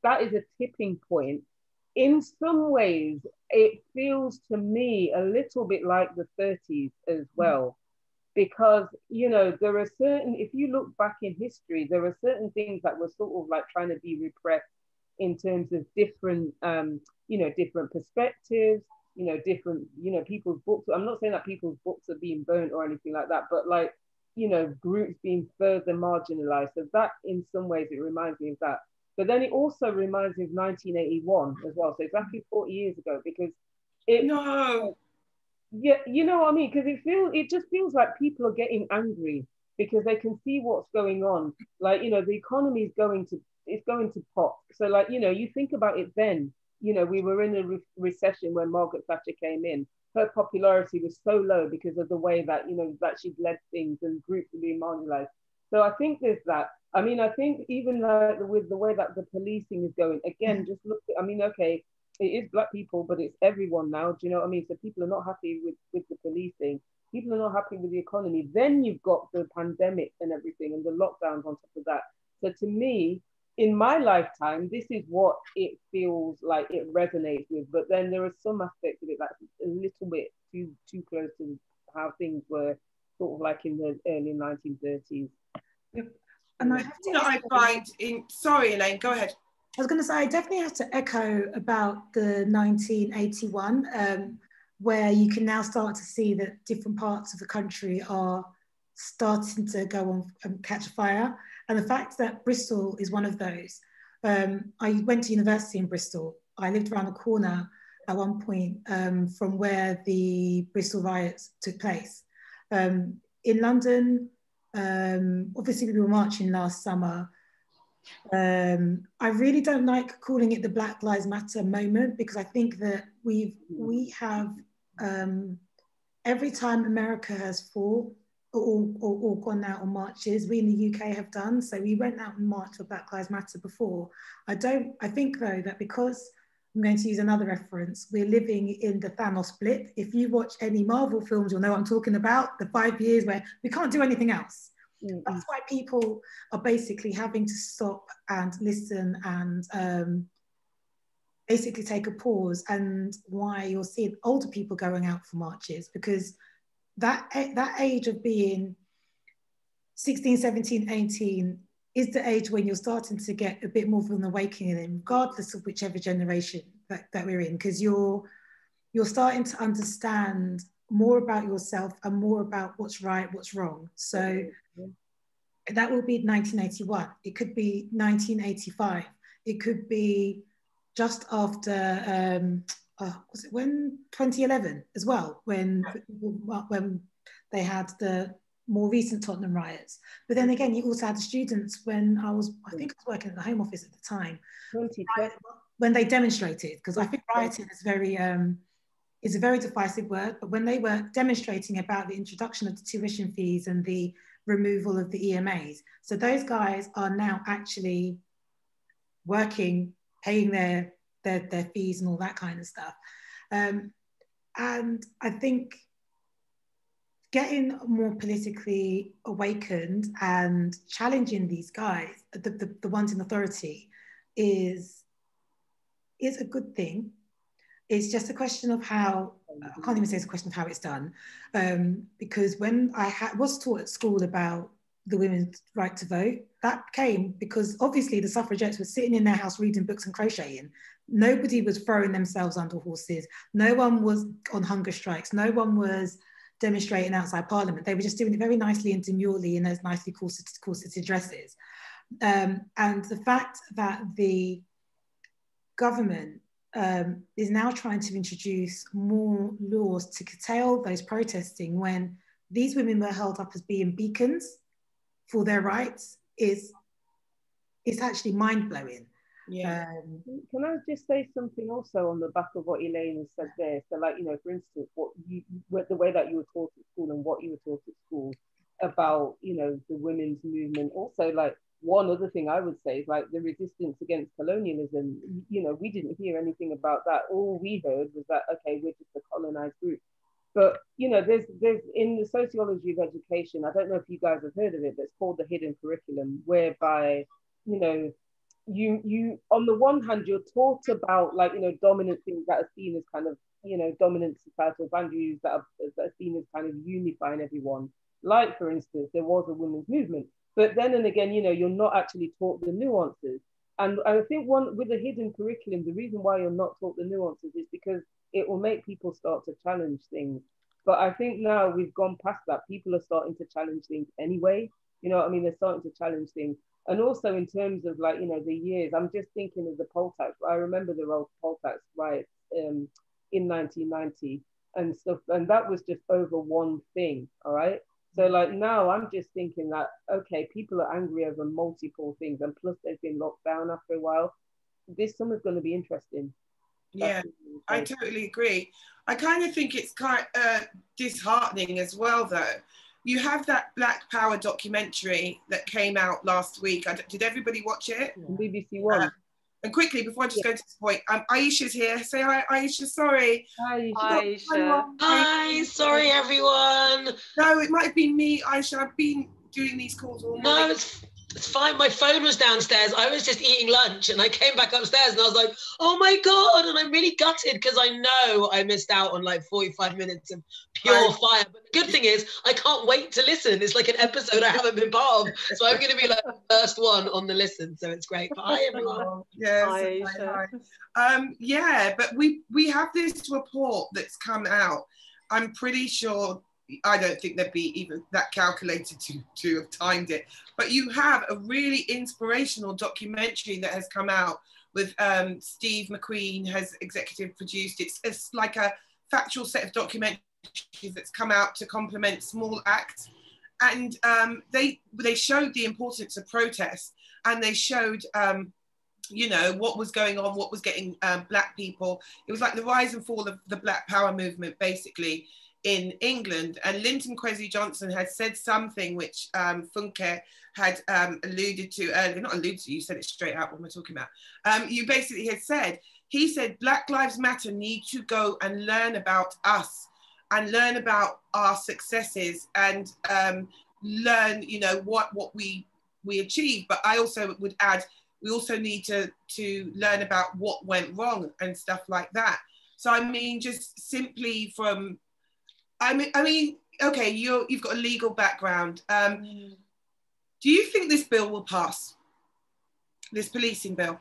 that is a tipping point. In some ways, it feels to me a little bit like the 30s as mm. well because you know there are certain if you look back in history there are certain things that were sort of like trying to be repressed in terms of different um you know different perspectives you know different you know people's books. I'm not saying that people's books are being burnt or anything like that but like you know groups being further marginalized. So that in some ways it reminds me of that. But then it also reminds me of 1981 as well. So exactly 40 years ago because it no yeah, you know what I mean? Because it feels it just feels like people are getting angry because they can see what's going on. Like, you know, the economy is going to it's going to pop. So, like, you know, you think about it then, you know, we were in a re- recession when Margaret Thatcher came in. Her popularity was so low because of the way that, you know, that she'd led things and groups were being marginalized. So I think there's that. I mean, I think even like with the way that the policing is going, again, mm. just look. At, I mean, okay, it is black people, but it's everyone now. Do you know what I mean? So people are not happy with with the policing. People are not happy with the economy. Then you've got the pandemic and everything, and the lockdowns on top of that. So to me, in my lifetime, this is what it feels like it resonates with. But then there are some aspects of it that's a little bit too too close to how things were sort of like in the early 1930s. And I have to I find in sorry, Elaine, go ahead. I was going to say I definitely have to echo about the 1981, um, where you can now start to see that different parts of the country are starting to go on and catch fire. And the fact that Bristol is one of those. Um, I went to university in Bristol. I lived around the corner at one point um, from where the Bristol riots took place. Um, in London, um, obviously we were marching last summer. Um, I really don't like calling it the Black Lives Matter moment because I think that we've we have um, every time America has fought or, or, or, gone out on marches, we in the UK have done. So we went out and marched for Black Lives Matter before. I don't. I think though that because I'm going to use another reference. We're living in the Thanos blip. If you watch any Marvel films, you'll know what I'm talking about. The five years where we can't do anything else. Mm-hmm. That's why people are basically having to stop and listen and um, basically take a pause, and why you're seeing older people going out for marches because that that age of being 16, 17, 18 is the age when you're starting to get a bit more of an awakening, regardless of whichever generation that, that we're in, because you're you're starting to understand more about yourself and more about what's right, what's wrong. So that will be 1981. It could be 1985. It could be just after um, uh, was it when 2011 as well, when when they had the more recent Tottenham riots. But then again, you also had the students when I was, I think I was working at the Home Office at the time, when they demonstrated, because I think rioting is very, um, is a very divisive word, but when they were demonstrating about the introduction of the tuition fees and the removal of the EMAs, so those guys are now actually working, paying their, their, their fees and all that kind of stuff. Um, and I think getting more politically awakened and challenging these guys, the, the, the ones in authority, is is a good thing. It's just a question of how I can't even say it's a question of how it's done, um, because when I ha- was taught at school about the women's right to vote, that came because obviously the suffragettes were sitting in their house reading books and crocheting. Nobody was throwing themselves under horses. No one was on hunger strikes. No one was demonstrating outside Parliament. They were just doing it very nicely and demurely in those nicely corseted, corseted dresses. Um, and the fact that the government um, is now trying to introduce more laws to curtail those protesting when these women were held up as being beacons for their rights is, is actually mind blowing. Yeah. Um, Can I just say something also on the back of what Elaine has said there? So, like, you know, for instance, what you, the way that you were taught at school and what you were taught at school about, you know, the women's movement. Also, like, one other thing I would say is like the resistance against colonialism. You know, we didn't hear anything about that. All we heard was that, okay, we're just a colonized group. But you know, there's there's in the sociology of education, I don't know if you guys have heard of it, but it's called the hidden curriculum, whereby, you know, you you on the one hand you're taught about like you know dominant things that are seen as kind of you know dominant societal values that are, that are seen as kind of unifying everyone like for instance there was a women's movement but then and again you know you're not actually taught the nuances. And i think one with a hidden curriculum the reason why you're not taught the nuances is because it will make people start to challenge things. But i think now we've gone past that. People are starting to challenge things anyway. You know i mean? They're starting to challenge things. And also in terms of like you know the years i'm just thinking of the poll tax. I remember the poll tax riots um, in 1990 and stuff. And that was just over one thing all right so like now i'm just thinking that okay people are angry over multiple things and plus they've been locked down after a while this summer's going to be interesting yeah i totally agree i kind of think it's quite uh, disheartening as well though you have that Black Power documentary that came out last week. did everybody watch it? BBC One. Uh, and quickly, before I just yeah. go to this point, um, Aisha's here. Say hi, Aisha. Sorry. Hi, Aisha. Hi, sorry, everyone. No, it might have been me, Aisha. I've been doing these calls all night. No, it's it's fine. My phone was downstairs. I was just eating lunch and I came back upstairs and I was like, oh my God. And I'm really gutted because I know I missed out on like 45 minutes of pure fire. But the good thing is, I can't wait to listen. It's like an episode I haven't been part of. So I'm going to be like the first one on the listen. So it's great. But hi, everyone. Yes. Hi, hi, hi. Um, yeah, but we, we have this report that's come out. I'm pretty sure I don't think they'd be even that calculated to, to have timed it. But you have a really inspirational documentary that has come out with um, Steve McQueen has executive produced. It's, it's like a factual set of documentaries that's come out to complement Small Axe. And um, they, they showed the importance of protest and they showed, um, you know, what was going on, what was getting um, Black people. It was like the rise and fall of the Black Power movement, basically in England. And Linton Kwesi Johnson had said something which um, Funke had um, alluded to earlier, not alluded to, you said it straight out, what am I talking about? Um, you basically had said, he said, Black Lives Matter need to go and learn about us and learn about our successes and um, learn, you know, what, what we, we achieved. But I also would add, we also need to, to learn about what went wrong and stuff like that. So I mean, just simply from I mean, I mean, okay, you you've got a legal background. Um, mm. Do you think this bill will pass? This policing bill?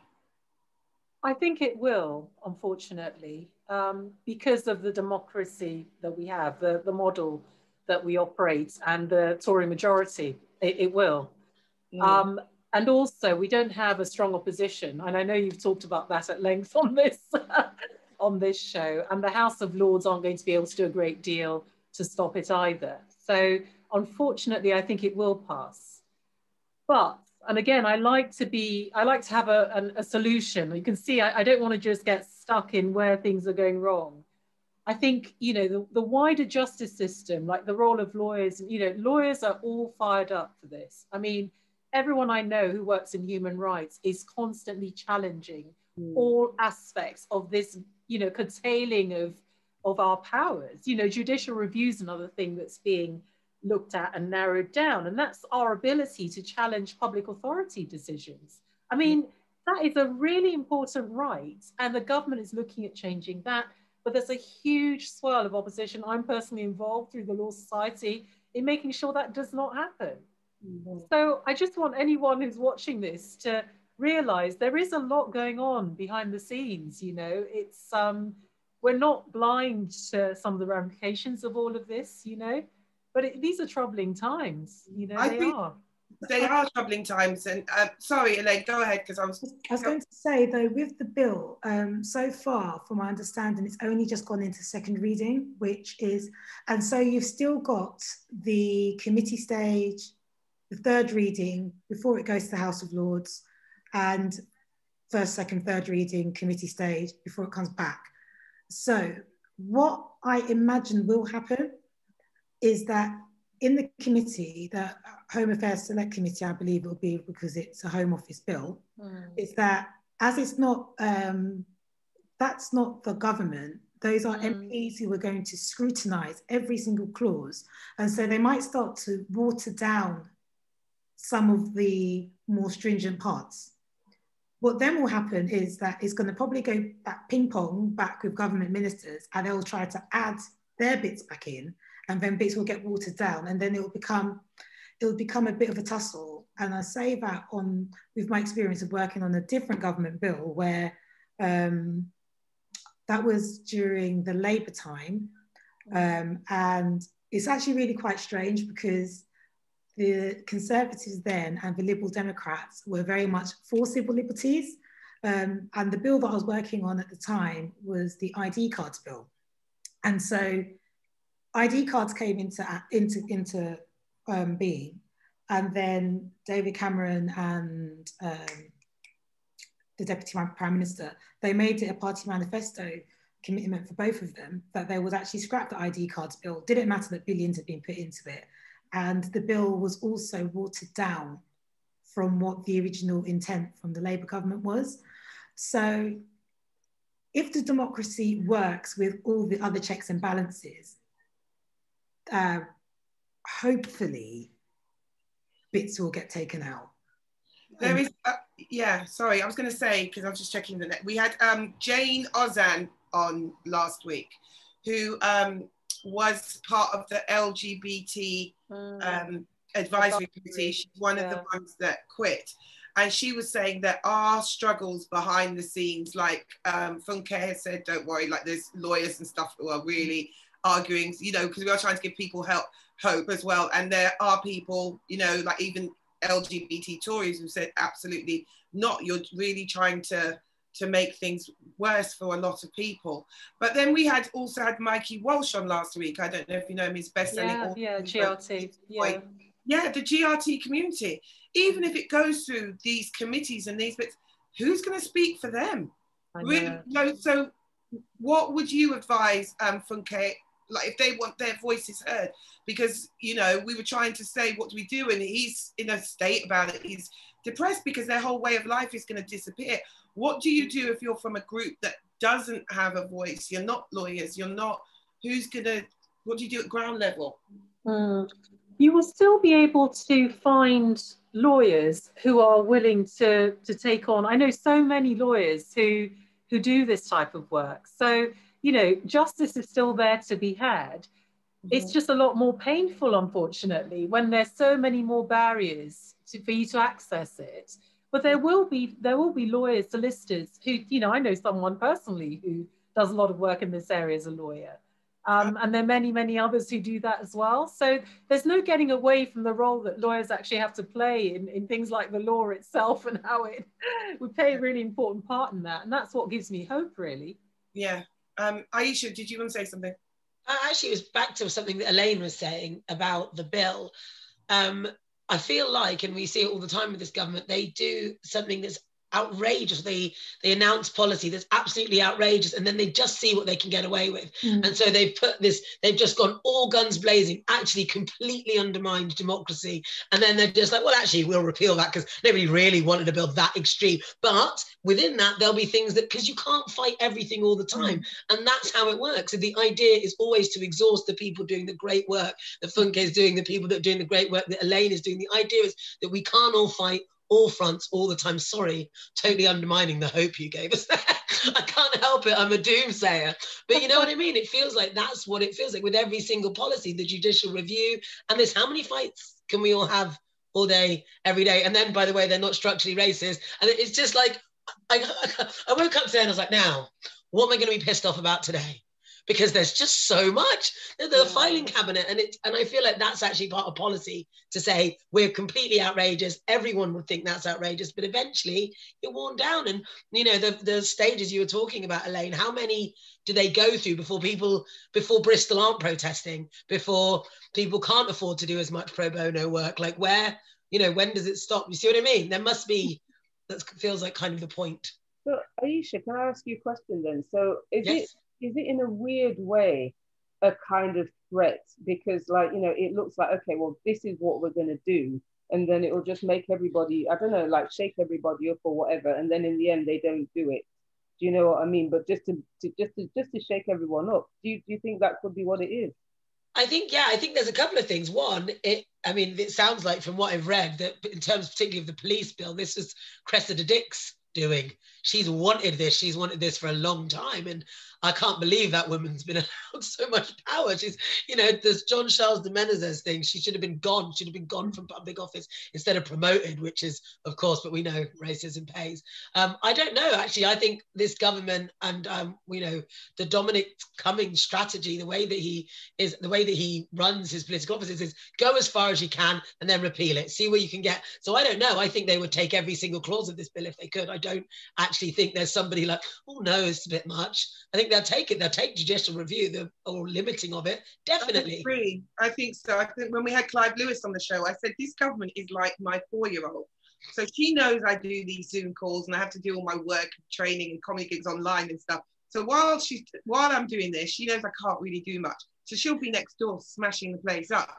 I think it will, unfortunately, um, because of the democracy that we have, the, the model that we operate, and the Tory majority. It, it will. Mm. Um, and also, we don't have a strong opposition. And I know you've talked about that at length on this on this show, and the House of Lords aren't going to be able to do a great deal to stop it either. So unfortunately, I think it will pass. But, and again, I like to be, I like to have a, a, solution. You can see, I, I don't want to just get stuck in where things are going wrong. I think, you know, the, the wider justice system, like the role of lawyers, you know, lawyers are all fired up for this. I mean, everyone I know who works in human rights is constantly challenging. All aspects of this you know, curtailing of, of our powers. You know, judicial review is another thing that's being looked at and narrowed down. And that's our ability to challenge public authority decisions. I mean, that is a really important right. And the government is looking at changing that. But there's a huge swirl of opposition. I'm personally involved through the Law Society in making sure that does not happen. Mm-hmm. So I just want anyone who's watching this to realize there is a lot going on behind the scenes you know? It's um we're not blind to some of the ramifications of all of this you know? But it, these are troubling times you know? I they are. they are troubling times and uh, sorry elaine go ahead because i was i was going to say though with the bill um, so far from my understanding it's only just gone into second reading which is and so you've still got the committee stage the third reading before it goes to the house of lords and first, second, third reading committee stage before it comes back. So what I imagine will happen is that in the committee, the Home Affairs Select Committee, I believe it will be because it's a Home Office bill, mm. is that as it's not, um, that's not the government, those are mm. MPs who are going to scrutinise every single clause. And so they might start to water down some of the more stringent parts what then will happen is that it's going to probably go back ping pong back with government ministers and they'll try to add their bits back in and then bits will get watered down and then it will become it will become a bit of a tussle. And i say that on with my experience of working on a different government bill where um, that was during the labour time um, and it's actually really quite strange because the Conservatives then and the Liberal Democrats were very much for civil liberties. Um, and the bill that I was working on at the time was the ID cards bill. And so ID cards came into, into, into um, being. And then David Cameron and um, the Deputy Prime Minister, they made it a party manifesto commitment for both of them that they would actually scrap the ID cards bill. Didn't matter that billions had been put into it And the bill was also watered down from what the original intent from the Labour government was. So if the democracy works with all the other checks and balances, uh, hopefully bits will get taken out. There is, uh, yeah, sorry, I was going to say, because I was just checking the net. We had um, Jane Ozanne on last week, who um, was part of the LGBT mm. um, advisory committee. She's one yeah. of the ones that quit. And she was saying that our struggles behind the scenes, like um, Funke has said, don't worry, like there's lawyers and stuff who are really arguing, you know, because we are trying to give people help, hope as well. And there are people, you know, like even LGBT Tories who said absolutely not. You're really trying to to make things worse for a lot of people. But then we had also had Mikey Walsh on last week. I don't know if you know him, he's best-selling yeah, author. Yeah, GRT. Yeah. yeah, the GRT community. Even if it goes through these committees and these bits, who's going to speak for them? Really, no, so what would you advise um, Funke, like if they want their voices heard? Because, you know, we were trying to say, what do we do? And he's in a state about it. He's depressed because their whole way of life is going to disappear. What do you do if you're from a group that doesn't have a voice? You're not lawyers, you're not, who's going to, what do you do at ground level? Mm. You will still be able to find lawyers who are willing to, to take on. I know so many lawyers who, who do this type of work. So, you know, justice is still there to be had. Mm-hmm. It's just a lot more painful, unfortunately, when there's so many more barriers to, for you to access it. But there will be there will be lawyers, solicitors who, you know, I know someone personally who does a lot of work in this area as a lawyer. Um, and there are many, many others who do that as well. So there's no getting away from the role that lawyers actually have to play in, in things like the law itself and how it we play a really important part in that. And that's what gives me hope, really. Yeah. Um, Aisha, did you want to say something? Uh, actually, it was back to something that Elaine was saying about the bill. Um, I feel like, and we see it all the time with this government, they do something that's outrageous. They they announce policy that's absolutely outrageous, and then they just see what they can get away with. Mm. And so they've put this, they've just gone all guns blazing, actually completely undermined democracy. And then they're just like, well, actually, we'll repeal that because nobody really wanted to build that extreme. But within that, there'll be things that because you can't fight everything all the time. Mm. And that's how it works. So the idea is always to exhaust the people doing the great work that Funke is doing, the people that are doing the great work that Elaine is doing. The idea is that we can't all fight all fronts all the time. Sorry, totally undermining the hope you gave us. I can't help it. I'm a doomsayer. But you know what I mean? It feels like that's what it feels like with every single policy, the judicial review. And there's how many fights can we all have all day, every day? And then, by the way, they're not structurally racist. And it's just like, I, I, woke up today and I was like, now, what am I going to be pissed off about today? Because there's just so much. The, the filing cabinet, and it, and I feel like that's actually part of policy to say we're completely outrageous. Everyone would think that's outrageous, but eventually you're worn down. And you know the the stages you were talking about, Elaine. How many do they go through before people before Bristol aren't protesting? Before people can't afford to do as much pro bono work? Like where you know when does it stop? You see what I mean? There must be that feels like kind of the point. So Aisha, can I ask you a question then? So is yes. it is it in a weird way a kind of threat because like you know it looks like okay well this is what we're going to do and then it will just make everybody i don't know like shake everybody up or whatever and then in the end they don't do it do you know what i mean but just to, to just to just to shake everyone up do you, do you think that could be what it is I think, yeah, I think there's a couple of things. One, it, I mean, it sounds like from what I've read that in terms particularly of the police bill, this is Cressida Dick's doing. She's wanted this. She's wanted this for a long time. And I can't believe that woman's been allowed so much power. She's, you know, this Jean Charles de Menezes thing, she should have been gone. She should have been gone from public office instead of promoted, which is, of course, but we know racism pays. Um, I don't know, actually. I think this government and, um, you know, the Dominic Cummings strategy, the way that he is, the way that he runs his political offices is go as far as you can and then repeal it. See where you can get. So I don't know. I think they would take every single clause of this bill if they could. I don't actually think there's somebody like, oh no, it's a bit much. I think they'll take it. They'll take judicial review the, or limiting of it. Definitely. I, I think so. I think when we had Clive Lewis on the show, I said this government is like my four-year-old. So she knows I do these Zoom calls and I have to do all my work, training, and comedy gigs online and stuff. So while she's while I'm doing this, she knows I can't really do much. So she'll be next door smashing the place up.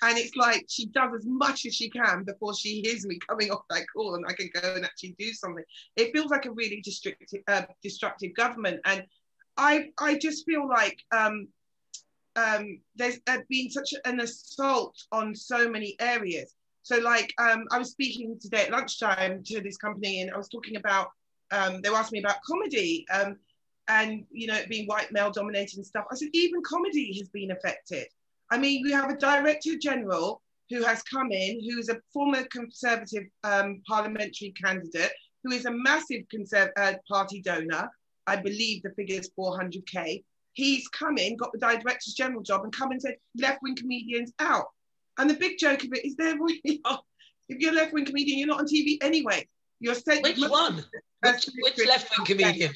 And it's like she does as much as she can before she hears me coming off that call and I can go and actually do something. It feels like a really destructive, uh, destructive government. And I, I just feel like um, um, there's been such an assault on so many areas. So, like, um, I was speaking today at lunchtime to this company, and I was talking about. Um, they asking me about comedy, um, and you know, being white male dominated and stuff. I said even comedy has been affected. I mean, we have a director general who has come in, who is a former Conservative um, parliamentary candidate, who is a massive Conservative uh, party donor. I believe the figure is 400k. He's come in, got the director's general job, and come and said left wing comedians out. And the big joke of it is they're really not. If you're a left wing comedian, you're not on TV anyway. You're saying which one? Which, which left wing comedian?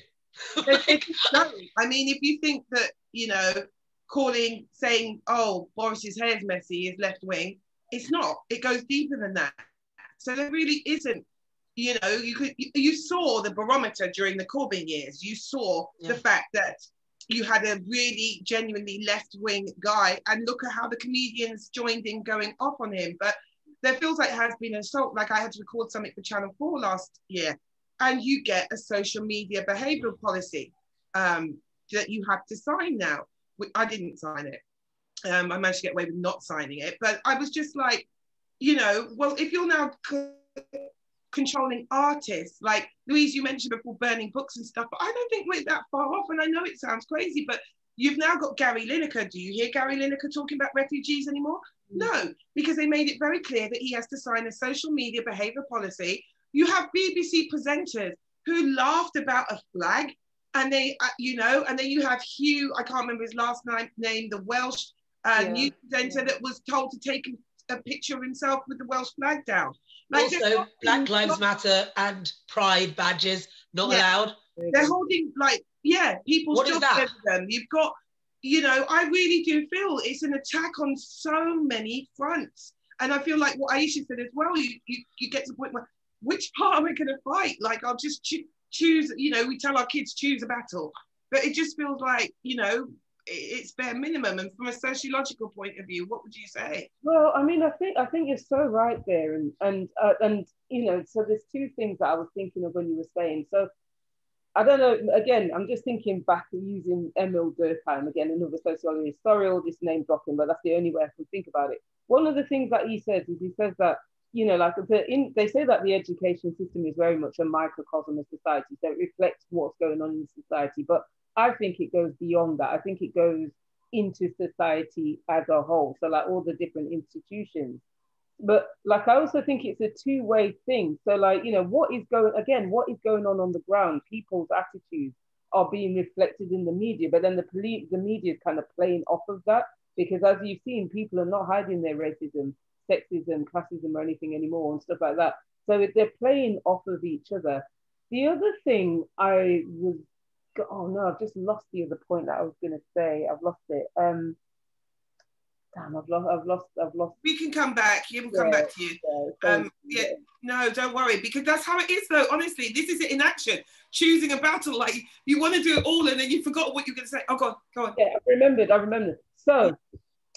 I mean, if you think that you know, calling saying, "Oh, Boris's hair's messy" is left wing, it's not. It goes deeper than that. So there really isn't. You know, you could you saw the barometer during the Corbyn years. You saw yeah. the fact that you had a really genuinely left wing guy, and look at how the comedians joined in going off on him. But there feels like it has been an assault. Like I had to record something for Channel 4 last year, and you get a social media behavioral policy um, that you have to sign now. I didn't sign it. Um, I managed to get away with not signing it, but I was just like, you know, well, if you're now controlling artists. Like Louise, you mentioned before burning books and stuff, but I don't think we're that far off. And I know it sounds crazy, but you've now got Gary Lineker. Do you hear Gary Lineker talking about refugees anymore? Mm. No, because they made it very clear that he has to sign a social media behavior policy. You have BBC presenters who laughed about a flag and they, uh, you know, and then you have Huw, I can't remember his last name, the Welsh uh, yeah. news presenter yeah. that was told to take a picture of himself with the Welsh flag down. Also, Black Lives Matter and Pride badges not yeah. allowed. They're holding like yeah, people's what jobs over them. You've got, you know, I really do feel it's an attack on so many fronts. And I feel like what Aisha said as well, you you, you get to the point where which part am I going to fight? Like I'll just cho- choose. You know, we tell our kids choose a battle, but it just feels like you know it's bare minimum. And from a sociological point of view, what would you say? Well, I mean, I think I think you're so right there, and and uh, and you know, so there's two things that I was thinking of when you were saying. So I don't know. Again, I'm just thinking back using Emile Durkheim again, another sociologist. Sorry, all this name dropping, but that's the only way I can think about it. One of the things that he says is he says that you know, like the, in, they say that the education system is very much a microcosm of society, so it reflects what's going on in society. But I think it goes beyond that. I think it goes into society as a whole. So like all the different institutions. But like I also think it's a two-way thing. So like, you know, what is going again, what is going on on the ground? People's attitudes are being reflected in the media, but then the police, the media is kind of playing off of that because as you've seen, people are not hiding their racism, sexism, classism, or anything anymore and stuff like that. So they're playing off of each other. The other thing I was oh no, I've just lost the other point that I was going to say. I've lost it. Um, damn, I've lost, I've lost, I've lost. We can come back. You will yeah, come back to you. Yeah, um, yeah, no, don't worry, because that's how it is, though. Honestly, this is it in action. Choosing a battle, like you want to do it all, and then you forgot what you're going to say. Oh God, go on. Yeah, I remembered. I remembered. So,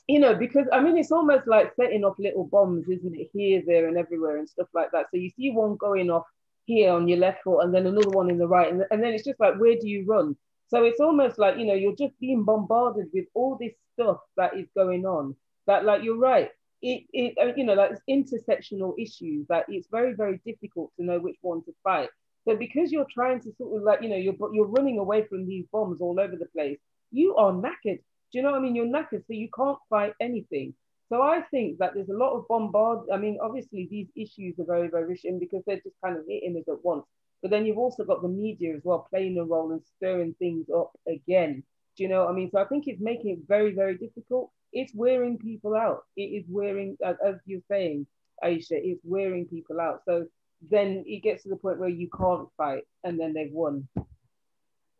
you know, because I mean, it's almost like setting off little bombs, isn't it? Here, there, and everywhere, and stuff like that. So you see one going off here on your left foot and then another one in the right. And, and then it's just like, where do you run? So it's almost like, you know, you're just being bombarded with all this stuff that is going on. That, like, you're right. It, it uh, you know, like intersectional issues that it's very, very difficult to know which one to fight. So because you're trying to sort of like, you know, you're, you're running away from these bombs all over the place, you are knackered. Do you know what I mean? You're knackered, so you can't fight anything. So I think that there's a lot of bombard. I mean, obviously these issues are very, very rich in because they're just kind of hitting us at once. But then you've also got the media as well playing a role and stirring things up again. Do you know what I mean? So I think it's making it very, very difficult. It's wearing people out. It is wearing, as you're saying, Aisha, it's wearing people out. So then it gets to the point where you can't fight and then they've won.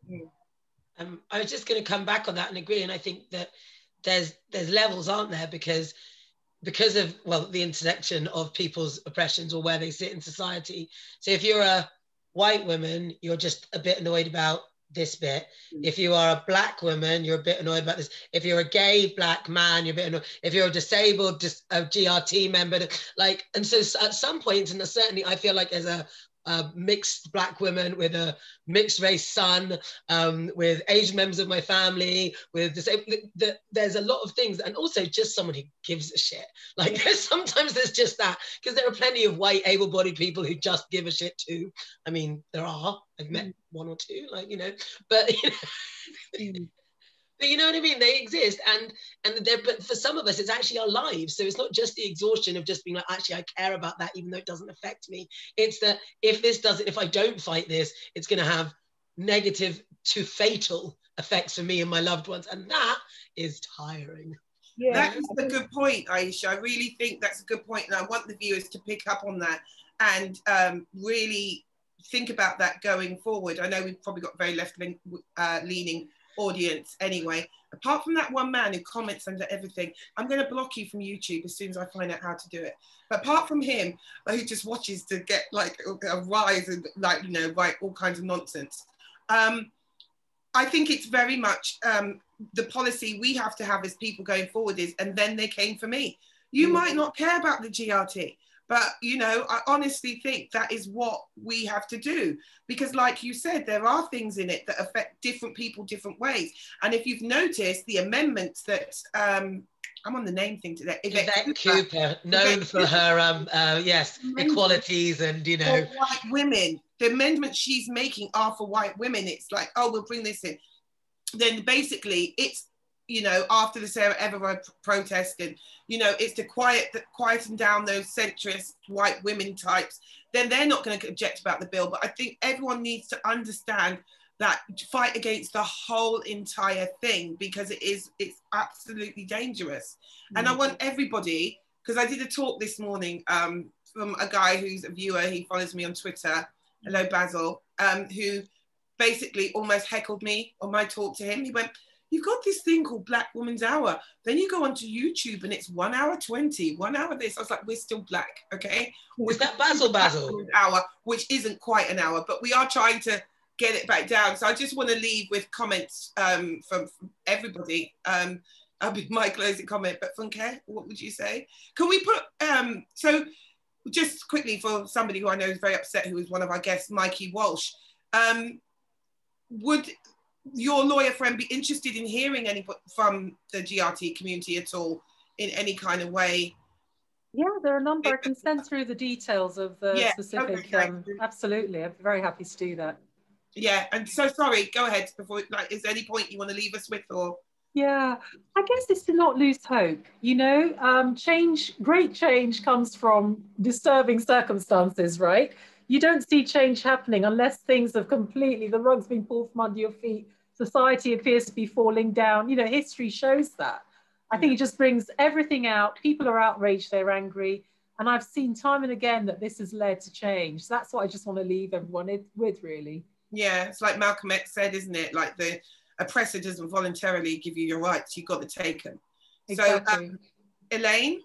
Hmm. Um, I was just going to come back on that and agree. And I think that there's there's levels, aren't there? Because because of well the intersection of people's oppressions or where they sit in society. So if you're a white woman, you're just a bit annoyed about this bit. Mm. If you are a black woman, you're a bit annoyed about this. If you're a gay black man, you're a bit annoyed. If you're a disabled, just a GRT member, like, and so at some points, and certainly I feel like as a uh, mixed black women with a mixed race son, um, with Asian members of my family, with the same. The, the, there's a lot of things, and also just someone who gives a shit. Like there's sometimes there's just that because there are plenty of white able-bodied people who just give a shit too. I mean, there are. I've met mm. one or two, like you know, but. You know, mm. But you know what I mean? They exist, and and they're but for some of us, it's actually our lives. So it's not just the exhaustion of just being like, actually, I care about that, even though it doesn't affect me. It's that if this doesn't, if I don't fight this, it's going to have negative to fatal effects for me and my loved ones, and that is tiring. Yeah, that is a good point, Aisha. I really think that's a good point, and I want the viewers to pick up on that and um, really think about that going forward. I know we've probably got very left uh, leaning audience anyway. Apart from that one man who comments under everything, I'm going to block you from YouTube as soon as I find out how to do it. But apart from him, who just watches to get like a rise and like, you know, write all kinds of nonsense. Um, I think it's very much um, the policy we have to have as people going forward is, and then they came for me. You mm. might not care about the GRT. But, you know, I honestly think that is what we have to do. Because, like you said, there are things in it that affect different people different ways. And if you've noticed the amendments that, um, I'm on the name thing today. Yvette, Yvette Cooper, Cooper, known Yvette for Cooper. her, um, uh, yes, equalities and, you know. White women. The amendments she's making are for white women. It's like, oh, we'll bring this in. Then basically, it's you know, after the Sarah Everard protest, and you know, it's to quiet quieten down those centrist white women types. Then they're not going to object about the bill. But I think everyone needs to understand that fight against the whole entire thing because it is it's absolutely dangerous. Mm-hmm. And I mm. want everybody because I did a talk this morning um, from a guy who's a viewer. He follows me on Twitter. Hello, Basil. Um, who basically almost heckled me on my talk to him. He went, you've got this thing called Black Woman's Hour. Then you go onto YouTube and it's one hour 20, one hour this. I was like, we're still black, okay? Was that Basil Basil? Hour, which isn't quite an hour, but we are trying to get it back down. So I just want to leave with comments um, from, from, everybody. Um, I'll be my closing comment, but Funke, what would you say? Can we put, um, so just quickly for somebody who I know is very upset, who is one of our guests, Mikey Walsh, um, would your lawyer friend be interested in hearing any from the GRT community at all in any kind of way? Yeah, there are a number. I can send through the details of the yeah, specific. Okay, um, absolutely, I'm very happy to do that. Yeah, and so sorry. Go ahead. Before, like, is there any point you want to leave us with, or? Yeah, I guess it's to not lose hope. You know, um, change, great change comes from disturbing circumstances, right? You don't see change happening unless things have completely, the rug's been pulled from under your feet society appears to be falling down. You know, history shows that. I think it just brings everything out. People are outraged, they're angry. And I've seen time and again that this has led to change. So that's what I just want to leave everyone with, really. Yeah, it's like Malcolm X said, isn't it? Like the oppressor doesn't voluntarily give you your rights, you've got to take them. Exactly. So, um, Elaine?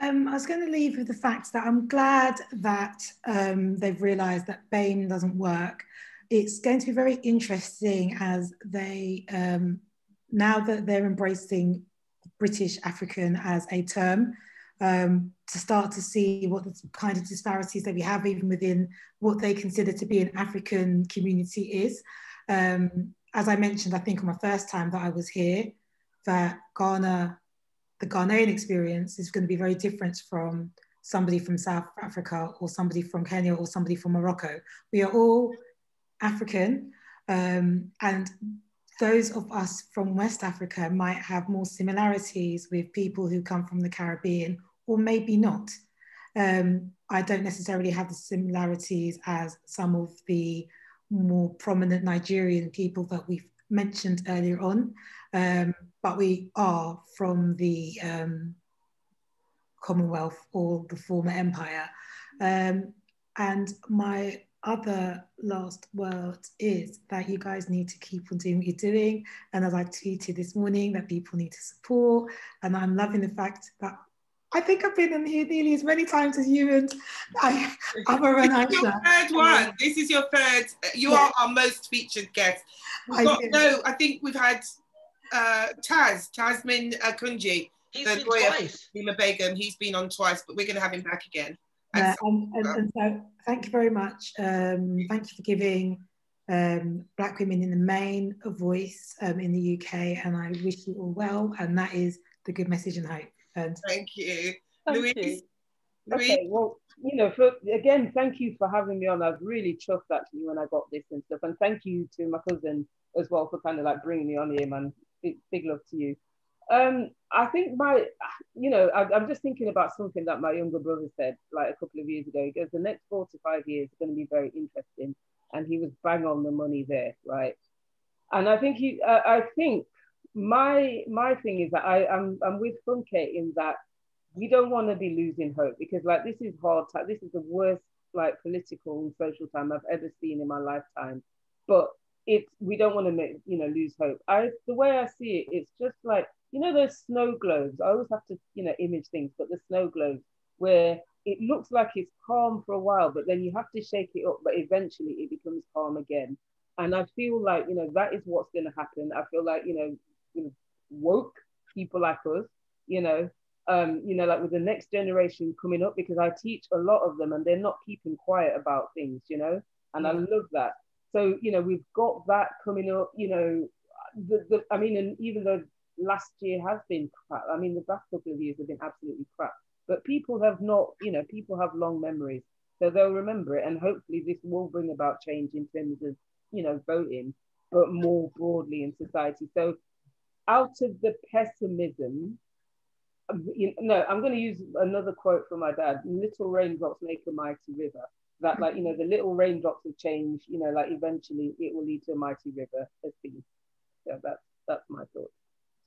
Um, I was going to leave with the fact that I'm glad that um, they've realised that BAME doesn't work it's going to be very interesting as they, um, now that they're embracing British African as a term, um, to start to see what the kind of disparities that we have even within what they consider to be an African community is. Um, as I mentioned, I think on my first time that I was here, that Ghana, the Ghanaian experience is going to be very different from somebody from South Africa or somebody from Kenya or somebody from Morocco. We are all African, um, and those of us from West Africa might have more similarities with people who come from the Caribbean, or maybe not. Um, I don't necessarily have the similarities as some of the more prominent Nigerian people that we've mentioned earlier on, um, but we are from the um, Commonwealth or the former empire. Um, and my other last word is that you guys need to keep on doing what you're doing. And as I tweeted this morning, that people need to support. And I'm loving the fact that I think I've been in here nearly as many times as you and I, Amar and This is your Aisha. third one. This is your third. You Yeah. are our most featured guest. We've I got, do. no, I think we've had uh, Taz, Tasmin uh, Kunji, He's The been boy- twice. Lima Begum. He's been on twice, but we're going to have him back again. And Uh, so- and, and, and so thank you very much. Um, thank you for giving um, Black women in the main a voice um, in the UK, and I wish you all well. And that is the good message and hope. And thank you. Thank Louise? you. Louise? Okay, well, you know, for again, thank you for having me on. I was really chuffed actually when I got this and stuff, and thank you to my cousin as well for kind of like bringing me on here, man. Big, big love to you. Um, I think my, you know, I, I'm just thinking about something that my younger brother said like a couple of years ago. He goes, the next four to five years are going to be very interesting, and he was bang on the money there, right? And I think he, uh, I think my my thing is that I, I'm I'm with Funke in that we don't want to be losing hope because like this is hard time. This is the worst like political and social time I've ever seen in my lifetime. But it's we don't want to make you know lose hope. I the way I see it, it's just like you know those snow globes. I always have to you know image things, but the snow globes where it looks like it's calm for a while, but then you have to shake it up, but eventually it becomes calm again. And I feel like you know that is what's going to happen. I feel like you know, you know woke people like us, you know, um, you know, like with the next generation coming up, because I teach a lot of them and they're not keeping quiet about things, you know, and I love that. So, you know, we've got that coming up, you know, the, the, I mean, and even though last year has been crap, I mean, the last couple of years have been absolutely crap, but people have not, you know, people have long memories. So they'll remember it. And hopefully this will bring about change in terms of, you know, voting, but more broadly in society. So out of the pessimism, um, you no, I'm going to use another quote from my dad: "Little raindrops make a mighty river." That, like, you know, the little raindrops of change, you know, like eventually it will lead to a mighty river. So that's that's my thought.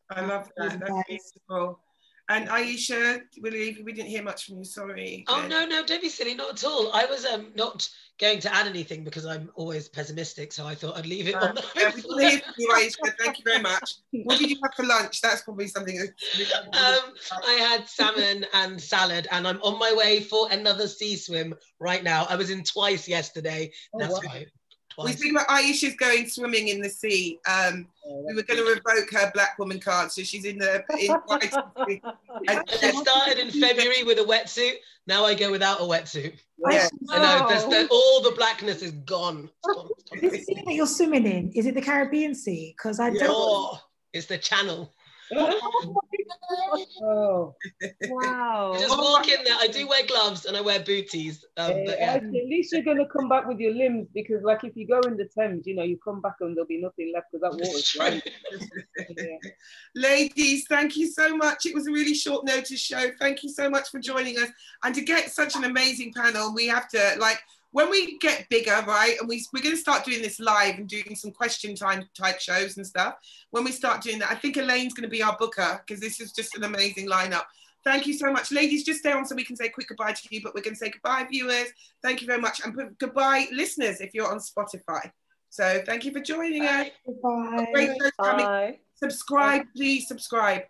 I love that. That's Nice. beautiful. And Aisha, we we didn't hear much from you. Sorry. Oh no, no, don't be silly, not at all. I was um not going to add anything because I'm always pessimistic, so I thought I'd leave it on the Uh, Yeah, we didn't hear from you, Aisha. Thank you very much. What did you have for lunch? That's probably something. that- Um, I had salmon and salad, and I'm on my way for another sea swim right now. I was in twice yesterday. Oh, That's wow. right. We Twice. speak about Aisha's going swimming in the sea. Um, we were going to revoke her black woman card, so she's in the in. I just started in February with a wetsuit. Now I go without a wetsuit. Yeah. I know there's the, all the blackness is gone. It's gone, it's gone. this sea that you're swimming in, is it the Caribbean Sea? Because I don't. Oh, it's the channel. Oh, Wow. You just walk in there. I do wear gloves and I wear booties. Um, but yeah. at least you're going to come back with your limbs because, like, if you go in the Thames, you know, you come back and there'll be nothing left because that water's dry. Yeah. Ladies, thank you so much. It was a really short notice show. Thank you so much for joining us. And to get such an amazing panel, we have to like when we get bigger, right? And we, we're going to start doing this live and doing some question time type shows and stuff. When we start doing that, I think Elaine's going to be our booker because this is just an amazing lineup. Thank you so much. Ladies, just stay on so we can say quick goodbye to you, but we're going to say goodbye, viewers. Thank you very much. And goodbye, listeners, if you're on Spotify. So thank you for joining us. Bye. Bye. Coming. Bye. Subscribe, please subscribe.